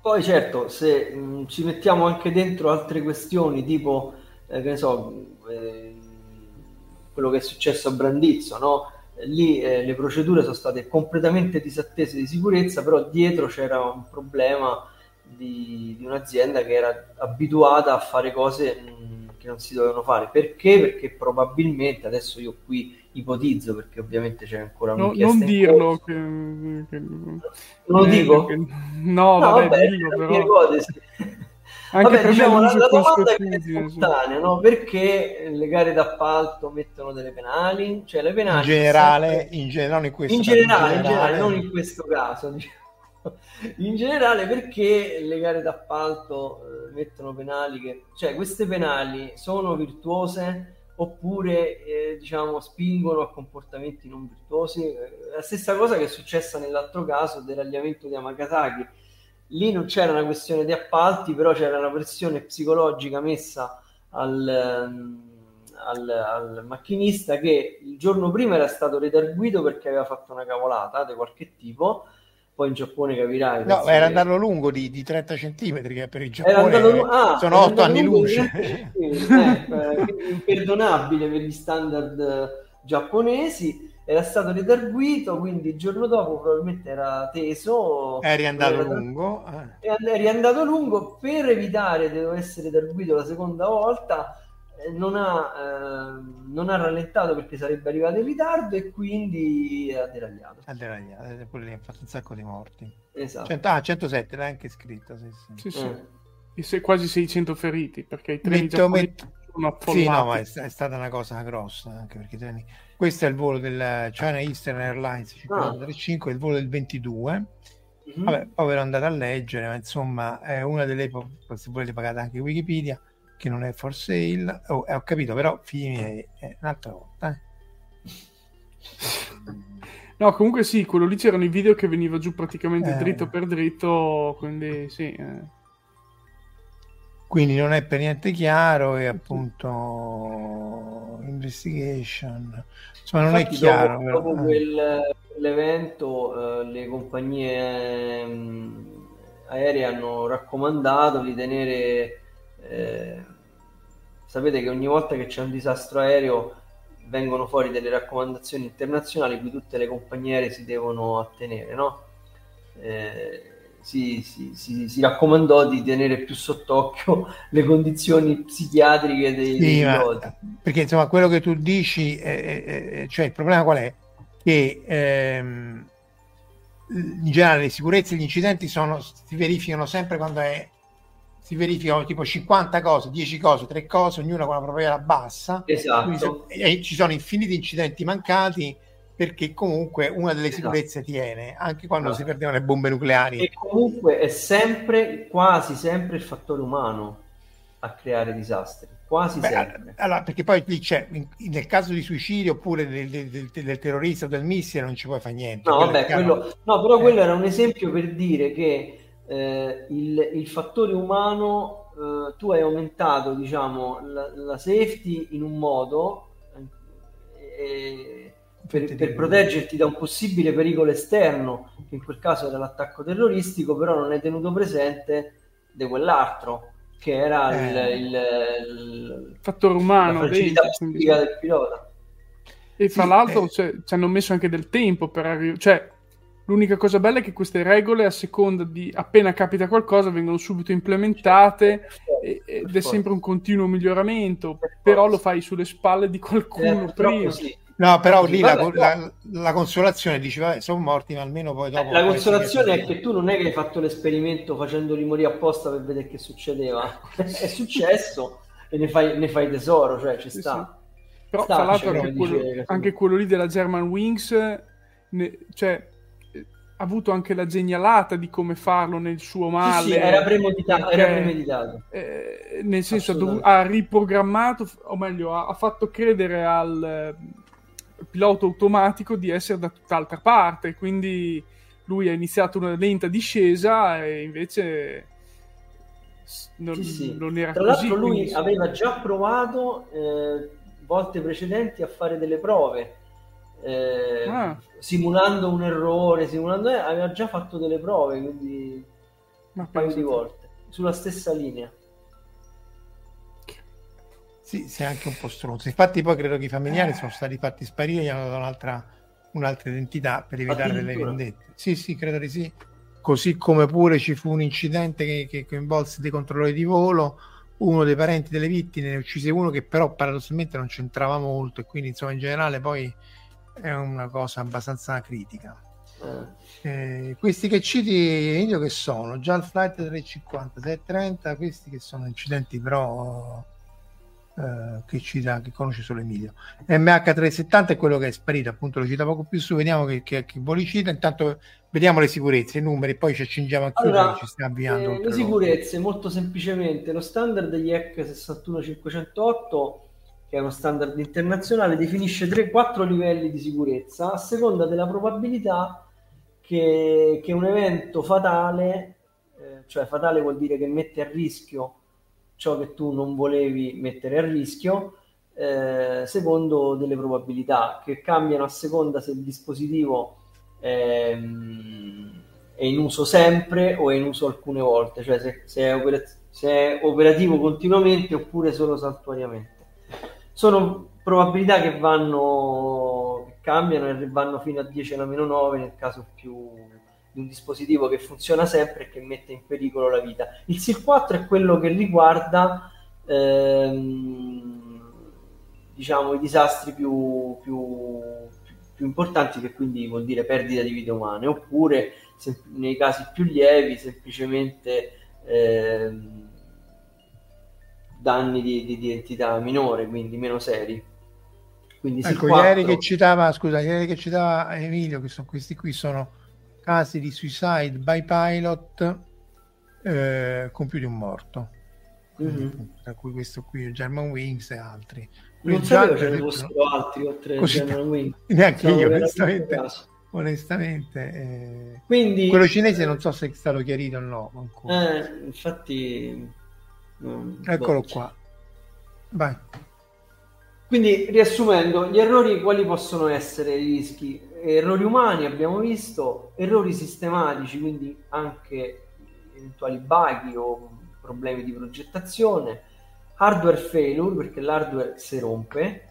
B: Poi certo, se mh, mm, ci mettiamo anche dentro altre questioni, tipo, eh, che ne so, eh, quello che è successo a Brandizzo, no? Lì eh, le procedure sono state completamente disattese di sicurezza, però dietro c'era un problema di, di un'azienda che era abituata a fare cose... Mh, che non si dovevano fare. Perché? Perché probabilmente, adesso io qui ipotizzo, perché ovviamente c'è ancora
C: un no, Non dirlo. Che,
B: che... Non lo eh, dico? Che...
C: No, no, vabbè, vabbè dillo però. Ipotesi. *laughs*
B: Anche vabbè, diciamo, la, la domanda è spontanea, no? Perché le gare d'appalto mettono delle penali? Cioè le penali
A: in generale, sempre... in generale, in questo
B: in generale, in generale, non in questo caso. *laughs* Diciamo. In generale perché le gare d'appalto mettono penali che... Cioè queste penali sono virtuose oppure eh, diciamo spingono a comportamenti non virtuosi? Eh, la stessa cosa che è successa nell'altro caso dell'agliamento di Amakasaki. Lì non c'era una questione di appalti, però c'era una pressione psicologica messa al... Ehm, al, al, macchinista che il giorno prima era stato redarguito perché aveva fatto una cavolata di qualche tipo poi in Giappone capirai.
A: No, era andato lungo di, di 30 centimetri che per il Giappone andato, ah, sono 8 anni luce.
B: eh, *laughs* imperdonabile per gli standard giapponesi. Era stato redarguito, quindi il giorno dopo probabilmente era teso.
A: È riandato lungo.
B: Eh. È riandato lungo per evitare di essere redarguito la seconda volta non ha, eh, non ha, rallentato perché sarebbe arrivato in ritardo e quindi ha deragliato.
A: Ha deragliato, eh, pure lì ha fatto un sacco di morti.
B: Esatto.
A: Cento, ah, 107 l'hai anche scritto. Sì,
C: sì. sì, sì. Eh. Se, quasi 600 feriti perché i treni metto, metto... sono
A: affollati. Sì, no, ma è, è, stata una cosa grossa anche perché treni... Questo è il volo del China Eastern Airlines 535, ah. il volo del 22. Mm-hmm. Vabbè, poi ve l'ho andato a leggere, ma insomma è una delle, se volete pagate anche Wikipedia, che non è for sale. Oh, eh, ho capito, però figli miei, eh, un'altra volta. Eh.
C: No, comunque sì, quello lì c'erano i video che veniva giù praticamente eh. dritto per dritto, quindi sì. Eh.
A: Quindi non è per niente chiaro e appunto investigation. Insomma, non Infatti, è chiaro.
B: Dopo, però, dopo quel, quell'evento le compagnie mh, mm, aeree hanno raccomandato di tenere eh, sapete che ogni volta che c'è un disastro aereo vengono fuori delle raccomandazioni internazionali cui tutte le compagnie aeree si devono attenere, no? Eh, si, si, si, si, raccomandò di tenere più sott'occhio *laughs* le condizioni psichiatriche dei, sì, piloti.
A: Perché insomma quello che tu dici, eh, eh, cioè il problema qual è? Che ehm, in generale le sicurezze e gli incidenti sono, si verificano sempre quando è, si verificano tipo 50 cose, 10 cose, 3 cose, ognuna con una probabilità bassa.
B: Esatto.
A: e ci sono infiniti incidenti mancati perché comunque una delle esatto. sicurezze tiene, anche quando esatto. si perdevano le bombe nucleari.
B: E comunque è sempre, quasi sempre il fattore umano a creare disastri, quasi Beh, sempre.
A: Allora, perché poi lì c'è, nel caso di suicidio oppure del, del, del, terrorista o del missile non ci puoi fare niente.
B: No, vabbè, quello, no però eh. quello era un esempio per dire che eh, il, il, fattore umano, eh, tu hai aumentato diciamo, la, la safety in un modo... Eh, per, per, proteggerti da un possibile pericolo esterno, che in quel caso era l'attacco terroristico, però non è tenuto presente di quell'altro, che era eh. il, il, il,
C: fattore umano,
B: la del pilota.
C: E fra sì, l'altro eh. cioè, ci hanno messo anche del tempo per arrivare, cioè l'unica cosa bella è che queste regole a seconda di appena capita qualcosa vengono subito implementate ed è sempre un continuo miglioramento, però lo fai sulle spalle di qualcuno eh, prima. Sì
A: No, però lì la, la, la, consolazione dice, vabbè, sono morti, ma almeno poi dopo...
B: La consolazione è che tu non è che hai fatto l'esperimento facendoli morire apposta per vedere che succedeva. *laughs* è successo e ne fai, ne fai, tesoro, cioè ci sta.
C: Sì, Però sta, tra l'altro anche, quello, anche quello, lì della German Wings, ne, cioè, avuto anche la genialata di come farlo nel suo male. Sì, sì
B: era premeditato. Era premeditato.
C: Eh, nel senso, ha, riprogrammato, o meglio, ha, ha fatto credere al pilota automatico di essere da tutt'altra parte, quindi lui ha iniziato una lenta discesa e invece non, sì, sì. non era
B: Tra
C: così.
B: Tra l'altro lui aveva già provato eh, volte precedenti a fare delle prove, eh, ah. simulando un errore, simulando, eh, aveva già fatto delle prove, quindi Ma un paio di volte, sulla stessa linea.
A: Sì, sei anche un po' stronzo. Infatti, poi credo che i familiari sono stati fatti sparire, gli hanno dato un'altra, un'altra identità per evitare delle vendette. Sì, sì, credo di sì. Così come pure ci fu un incidente che, che coinvolse dei controllori di volo. Uno dei parenti delle vittime ne uccise uno che però paradossalmente non c'entrava molto e quindi insomma in generale poi è una cosa abbastanza critica. Eh. Eh, questi che citi io che sono già il flight 350 630 questi che sono incidenti però eh, che, cita, che conosce solo Emilio. MH370 è quello che è sparito, appunto lo cita poco più su, vediamo che, che, che voi cita, intanto vediamo le sicurezze, i numeri, poi ci accingiamo a chiudere, allora, ci stiamo avviando.
B: Eh, le sicurezze, molto semplicemente, lo standard degli EC 61508 che è uno standard internazionale, definisce 3-4 livelli di sicurezza a seconda della probabilità che, che un evento fatale, eh, cioè fatale vuol dire che mette a rischio ciò che tu non volevi mettere a rischio eh, secondo delle probabilità che cambiano a seconda se il dispositivo ehm, è in uso sempre o è in uso alcune volte, cioè se, se, è, operat- se è operativo continuamente oppure solo saltuariamente. Sono probabilità che vanno che cambiano e vanno fino a 10 alla meno 9 nel caso più di un dispositivo che funziona sempre e che mette in pericolo la vita. Il SIR 4 è quello che riguarda ehm, diciamo, i disastri più, più, più, importanti, che quindi vuol dire perdita di vite umane, oppure se, nei casi più lievi semplicemente ehm, danni di, di, di, entità minore, quindi meno seri.
A: Quindi ecco, 4... ieri che citava, scusa, ieri che citava Emilio, che sono questi qui sono casi di suicide by pilot eh, con più di un morto. Mm-hmm. Tra cui questo qui, German Wings e altri.
B: Non sapevo ce ne fossero altri oltre così, German Wings. *laughs*
A: Neanche io, onestamente. Onestamente, eh, Quindi, quello cinese non so se è stato chiarito o no.
B: Eh, infatti,
A: eccolo boh. qua. Vai.
B: Quindi, riassumendo, gli errori quali possono essere i rischi? errori umani abbiamo visto, errori sistematici, quindi anche eventuali bug o problemi di progettazione, hardware failure perché l'hardware si rompe,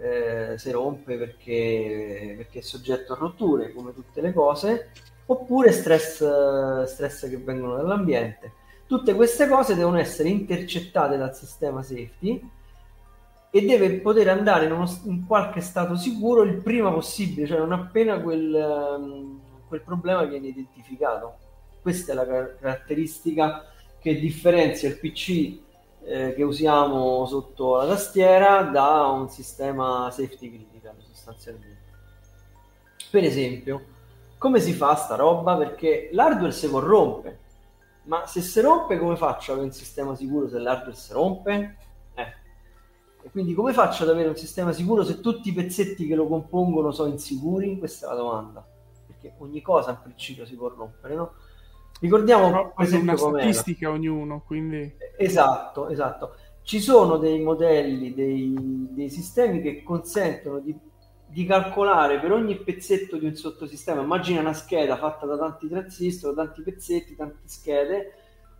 B: eh, si rompe perché, perché, è soggetto a rotture come tutte le cose, oppure stress, stress che vengono dall'ambiente. Tutte queste cose devono essere intercettate dal sistema safety e deve poter andare in, uno, in qualche stato sicuro il prima possibile, cioè non appena quel, ehm, quel problema viene identificato. Questa è la caratteristica che differenzia il PC eh, che usiamo sotto la tastiera da un sistema safety critical sostanzialmente. Per esempio, come si fa sta roba? Perché l'hardware si corrompe, ma se si rompe come faccio ad avere un sistema sicuro se l'hardware si rompe? Eh. E quindi come faccio ad avere un sistema sicuro se tutti i pezzetti che lo compongono sono insicuri? Questa è la domanda. Perché ogni cosa in principio si può rompere, no? Ricordiamo
C: Però per esempio una statistica ognuno, quindi...
B: Esatto, esatto. Ci sono dei modelli, dei, dei sistemi che consentono di, di, calcolare per ogni pezzetto di un sottosistema. Immagina una scheda fatta da tanti transistor, tanti pezzetti, tante schede.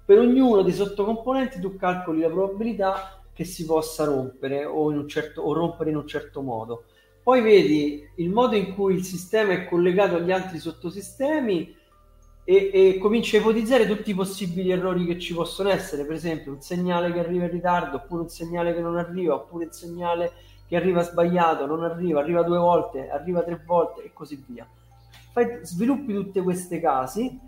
B: Per ognuno dei sottocomponenti tu calcoli la probabilità che si possa rompere o, in un certo, o rompere in un certo modo. Poi vedi il modo in cui il sistema è collegato agli altri sottosistemi e, e cominci a ipotizzare tutti i possibili errori che ci possono essere, per esempio un segnale che arriva in ritardo, oppure un segnale che non arriva, oppure un segnale che arriva sbagliato, non arriva, arriva due volte, arriva tre volte e così via. Fai, sviluppi tutti questi casi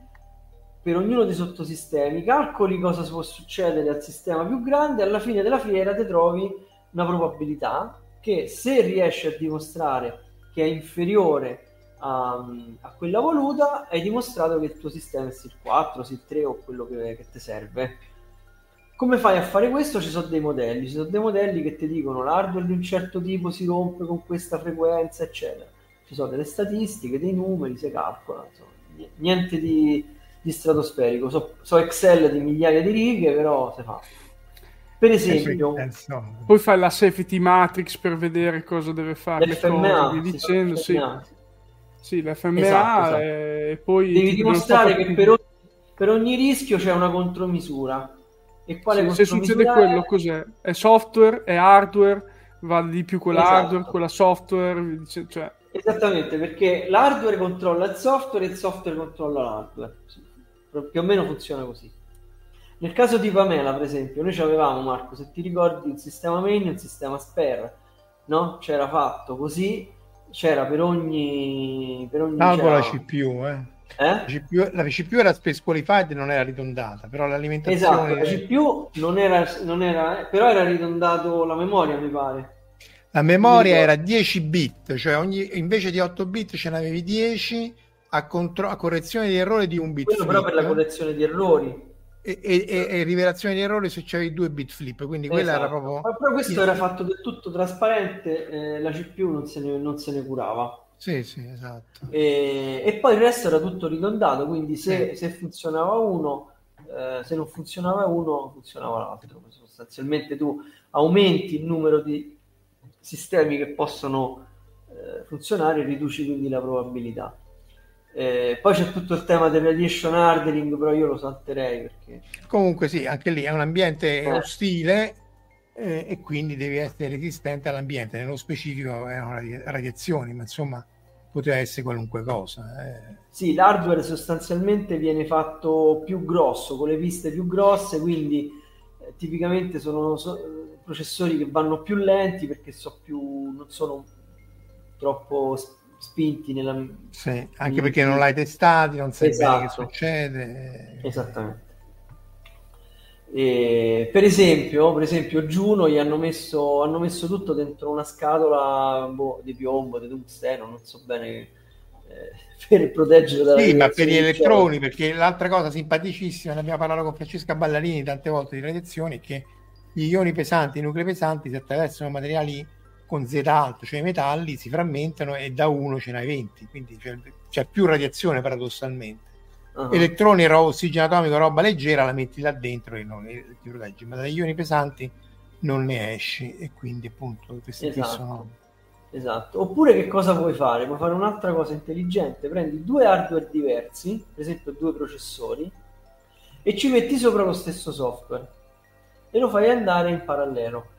B: per ognuno dei sottosistemi, calcoli cosa può succedere al sistema più grande, alla fine della fiera ti trovi una probabilità che se riesci a dimostrare che è inferiore a, a, quella voluta, hai dimostrato che il tuo sistema è SIL 4, SIL 3 o quello che, che ti serve. Come fai a fare questo? Ci sono dei modelli, ci sono dei modelli che ti dicono l'hardware di un certo tipo si rompe con questa frequenza, eccetera. Ci sono delle statistiche, dei numeri, si calcola, insomma, niente di, di stratosferico. So, so, Excel di migliaia di righe, però si fa. Per esempio,
C: poi fai la safety matrix per vedere cosa deve fare, le cose, dicendo, sì. sì. Sì, l'FMA esatto, esatto. e poi...
B: Devi dimostrare che per ogni, per ogni, rischio c'è una contromisura. E quale
C: sì, se succede quello, è... cos'è? È software, è hardware, va di più con esatto. l'hardware, con la software, cioè...
B: Esattamente, perché l'hardware controlla il software e il software controlla l'hardware. Più o meno funziona così. Nel caso di Pamela, per esempio, noi avevamo, Marco, se ti ricordi, un sistema main e un sistema spare, no? C'era fatto così c'era per ogni... Per ogni
A: Salvo la CPU, eh. Eh? La, CPU, la CPU era space qualified e non era ridondata, però l'alimentazione...
B: Esatto, la CPU non era, non era, però era ridondato la memoria, mi pare.
A: La memoria era 10 bit, cioè ogni, invece di 8 bit ce n'avevi 10 a, contro- a correzione di errore di un bit.
B: Quello però per la correzione di errori
A: e, e, e, rivelazione di errori se c'avevi due bit flip quindi quella esatto. era proprio
B: ma però questo era fatto del tutto trasparente eh, la CPU non se ne, non se ne curava
A: sì sì esatto
B: e, e, poi il resto era tutto ridondato quindi se, sì. se funzionava uno eh, se non funzionava uno funzionava l'altro sostanzialmente tu aumenti il numero di sistemi che possono eh, funzionare e riduci quindi la probabilità eh, poi c'è tutto il tema del radiation hardening, però io lo salterei perché...
A: Comunque sì, anche lì è un ambiente eh. ostile eh, e quindi devi essere resistente all'ambiente. Nello specifico erano radiazioni, ma insomma poteva essere qualunque cosa. Eh.
B: Sì, l'hardware sostanzialmente viene fatto più grosso, con le piste più grosse, quindi eh, tipicamente sono so, processori che vanno più lenti perché so più, non sono troppo spinti nella...
A: Sì, anche perché non l'hai testato, non sai esatto. bene che esatto. succede.
B: Esattamente. E, per, esempio, per esempio, Juno gli hanno messo, hanno messo tutto dentro una scatola boh, di piombo, di tungsteno, non so bene eh, *laughs* per proteggere
A: dalla Sì, ma per gli elettroni, perché l'altra cosa simpaticissima, ne abbiamo parlato con Francesca Ballarini tante volte di radiazioni, è che gli ioni pesanti, i nuclei pesanti si attraversano materiali con Z alto, cioè i metalli si frammentano e da uno ce n'hai 20, quindi c'è, c'è più radiazione paradossalmente. Uh-huh. Elettroni, ro- ossigeno atomico, roba leggera, la metti là dentro e non ti proteggi, ma dagli ioni pesanti non ne esci e quindi appunto questi esatto. sono...
B: Esatto. Oppure che cosa puoi fare? Puoi fare un'altra cosa intelligente, prendi due hardware diversi, per esempio due processori, e ci metti sopra lo stesso software e lo fai andare in parallelo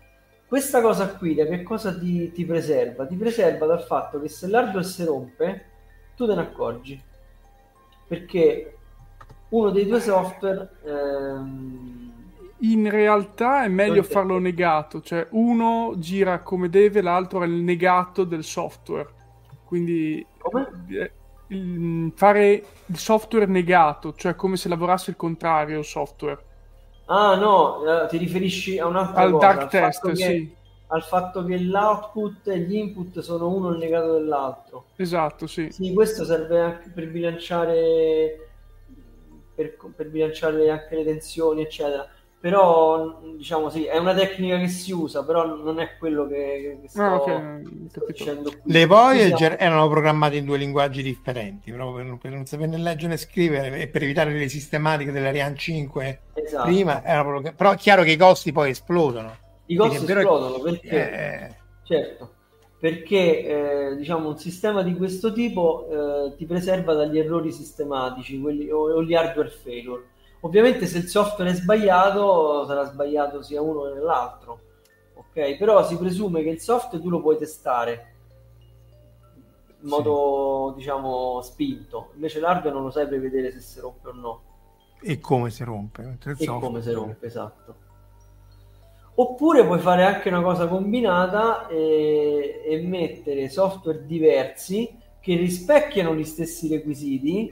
B: questa cosa qui da che cosa ti, ti, preserva? Ti preserva dal fatto che se l'hardware si rompe, tu te ne accorgi. Perché uno dei due software ehm,
C: in realtà è meglio farlo negato, cioè uno gira come deve, l'altro è il negato del software. Quindi
B: come?
C: fare il software negato, cioè come se lavorasse il contrario il software.
B: Ah no, eh, ti riferisci a un'altra
C: al
B: cosa.
C: Al dark test,
B: che,
C: sì.
B: Al fatto che l'output e gli input sono uno il negato dell'altro.
C: Esatto, sì.
B: Sì, questo serve anche per bilanciare per, per bilanciare anche le tensioni, eccetera però diciamo sì, è una tecnica che si usa, però non è quello che, che sto, ah, okay. sto dicendo qui.
A: Le Voyager sì, erano programmate in due linguaggi differenti, proprio per, per non saperne leggere e scrivere e per evitare le sistematiche dell'Ariane 5 esatto. prima, erano, però è chiaro che i costi poi esplodono.
B: I costi esplodono perché, eh... certo, perché eh, diciamo un sistema di questo tipo eh, ti preserva dagli errori sistematici quelli, o, o gli hardware failure Ovviamente se il software è sbagliato sarà sbagliato sia uno che l'altro, ok? Però si presume che il software tu lo puoi testare in modo sì. diciamo spinto, invece l'hardware non lo sai prevedere se si rompe o no.
A: E come si rompe.
B: E come si rompe, esatto. Oppure puoi fare anche una cosa combinata e, e mettere software diversi che rispecchiano gli stessi requisiti,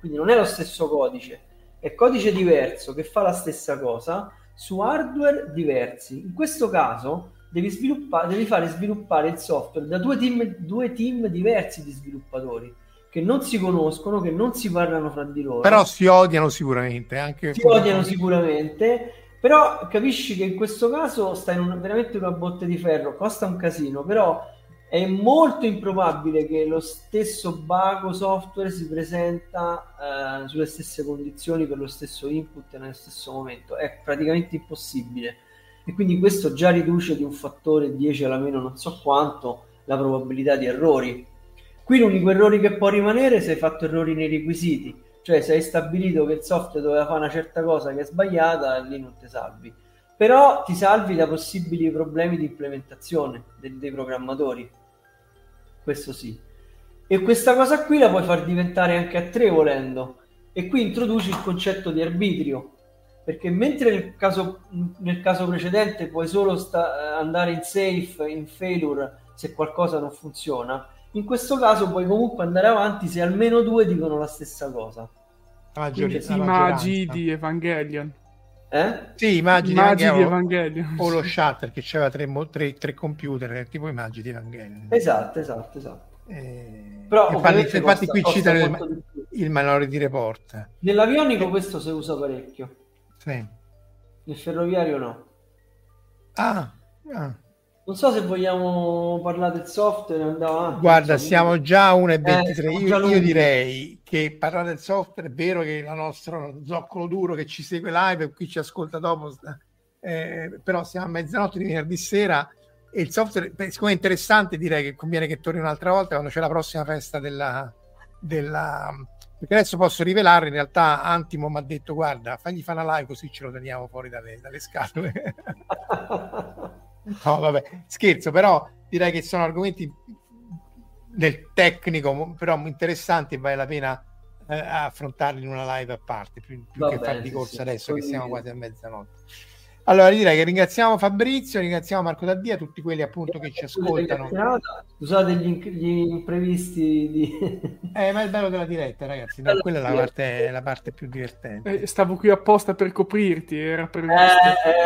B: quindi non è lo stesso codice, è codice diverso che fa la stessa cosa su hardware diversi. In questo caso devi, sviluppa- devi fare sviluppare il software da due team, due team diversi di sviluppatori che non si conoscono, che non si parlano fra di loro.
A: Però si odiano sicuramente. Anche
B: si odiano sicuramente, però capisci che in questo caso sta in un, veramente una botte di ferro, costa un casino, però è molto improbabile che lo stesso bago software si presenta eh, sulle stesse condizioni per lo stesso input nello stesso momento. È praticamente impossibile. E quindi questo già riduce di un fattore 10 alla meno non so quanto la probabilità di errori. Qui l'unico errore che può rimanere è se hai fatto errori nei requisiti, cioè se hai stabilito che il software doveva fare una certa cosa che è sbagliata, lì non ti salvi. Però ti salvi da possibili problemi di implementazione dei, dei programmatori questo sì. E questa cosa qui la puoi far diventare anche a tre volendo. E qui introduci il concetto di arbitrio, perché mentre nel caso, nel caso precedente puoi solo sta- andare in safe, in failure, se qualcosa non funziona, in questo caso puoi comunque andare avanti se almeno due dicono la stessa cosa.
C: I magi di Evangelion.
B: Eh?
A: Sì, immagini
C: magi di Evangelion.
A: O lo shatter che c'era tre, tre, tre computer, tipo immagini di Evangelion.
B: Esatto, esatto, esatto.
A: Eh, Però infatti, infatti costa, qui citano il, il Minority Report.
B: Nell'avionico questo si usa parecchio.
A: Sì.
B: Nel ferroviario no.
A: Ah, ah.
B: Non so se vogliamo parlare del software. Avanti,
A: Guarda, siamo già a 1.23. Eh, io, io direi che parlare del software è vero che il nostro zoccolo duro che ci segue live e chi ci ascolta dopo, eh, però siamo a mezzanotte di venerdì sera e il software, siccome è interessante, direi che conviene che torni un'altra volta quando c'è la prossima festa della, della perché adesso posso rivelare in realtà Antimo mi ha detto guarda fagli fare una live così ce lo teniamo fuori dalle, dalle scatole *laughs* *laughs* No, vabbè, scherzo, però direi che sono argomenti del tecnico, però interessanti e vale la pena eh, affrontarli in una live a parte, più, più che fare di corsa sì, adesso che siamo quasi a mezzanotte. Allora direi che ringraziamo Fabrizio, ringraziamo Marco Daddia, tutti quelli appunto che ci ascoltano.
B: Scusate gli, gli imprevisti di... *laughs*
A: Eh, ma è il bello della diretta ragazzi, no, quella è la parte, la parte più divertente.
C: Eh, stavo qui apposta per coprirti, era previsto.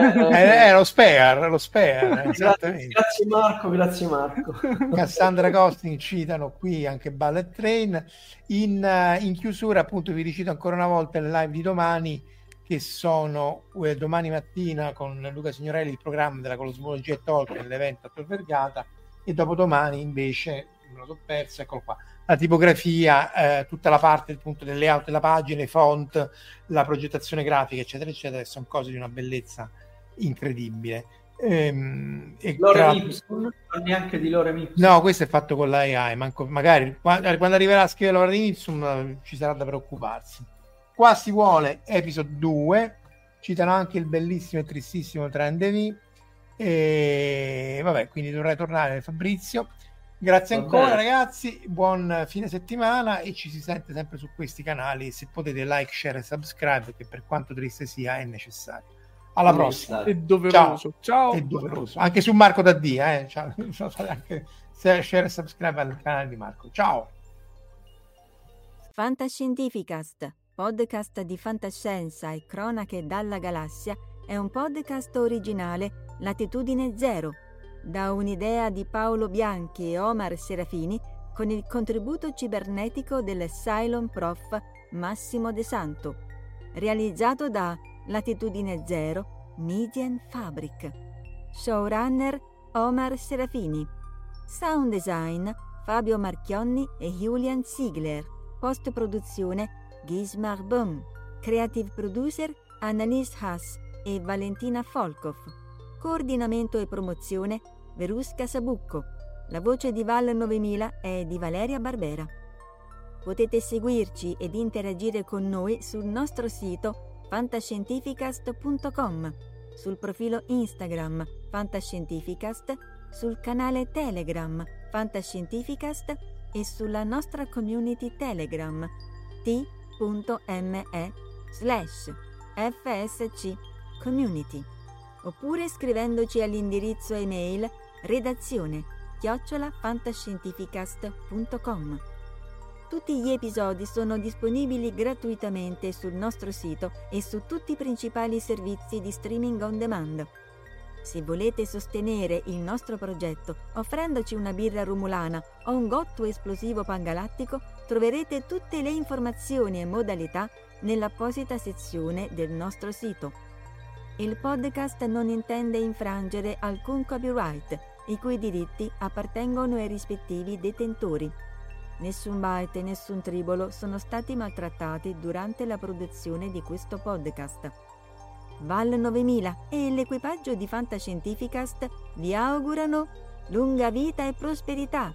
A: Eh, eh, eh, eh lo spare, lo spare,
B: esattamente. Grazie Marco, grazie Marco. *laughs*
A: Cassandra Costin citano qui anche Ballet Train. In, in chiusura appunto vi ricito ancora una volta le live di domani che sono eh, domani mattina con Luca Signorelli il programma della cosmologia e Tolkien, l'evento a Tor Vergata, e dopodomani invece, me lo so perso, eccolo qua, la tipografia, eh, tutta la parte appunto del layout della pagina, i font, la progettazione grafica, eccetera, eccetera, sono cose di una bellezza incredibile.
B: Ehm, e Lorem Ipsum, neanche di Lorem Ipsum.
A: No, questo è fatto con l'AI, manco, magari quando, arriverà a scrivere Lorem Ipsum ci sarà da preoccuparsi. Qua si vuole episodio 2, citano anche il bellissimo e tristissimo Trend V. E vabbè, quindi dovrei tornare Fabrizio. Grazie Va ancora bene. ragazzi, buon fine settimana e ci si sente sempre su questi canali. Se potete like, share e subscribe che per quanto triste sia è necessario. Alla prossima.
C: È doveroso.
A: Ciao. Ciao. È doveroso. Anche su Marco Daddia, eh. Ciao. *laughs* anche share e subscribe al canale di Marco. Ciao.
D: Fantascientificast, podcast di fantascienza e cronache dalla galassia, è un podcast originale Latitudine Zero da un'idea di Paolo Bianchi e Omar Serafini con il contributo cibernetico del Cylon Prof Massimo De Santo, realizzato da Latitudine Zero Median Fabric. Showrunner Omar Serafini. Sound design Fabio Marchionni e Julian Ziegler. Post produzione Gismar Bum. Creative producer Annalise Haas e Valentina Folkov. Coordinamento e promozione Verusca Sabucco. La voce di Val 9000 è di Valeria Barbera. Potete seguirci ed interagire con noi sul nostro sito fantascientificast.com, sul profilo Instagram Fantascientificast, sul canale Telegram Fantascientificast e sulla nostra community Telegram t.me slash fsc community oppure scrivendoci all'indirizzo email redazione chiocciolafantascientificast.com. Tutti gli episodi sono disponibili gratuitamente sul nostro sito e su tutti i principali servizi di streaming on demand. Se volete sostenere il nostro progetto offrendoci una birra rumulana o un gotto esplosivo pangalattico, troverete tutte le informazioni e modalità nell'apposita sezione del nostro sito il podcast non intende infrangere alcun copyright, i cui diritti appartengono ai rispettivi detentori. Nessun byte e nessun tribolo sono stati maltrattati durante la produzione di questo podcast. Val 9000 e l'equipaggio di Fantascientificast vi augurano lunga vita e prosperità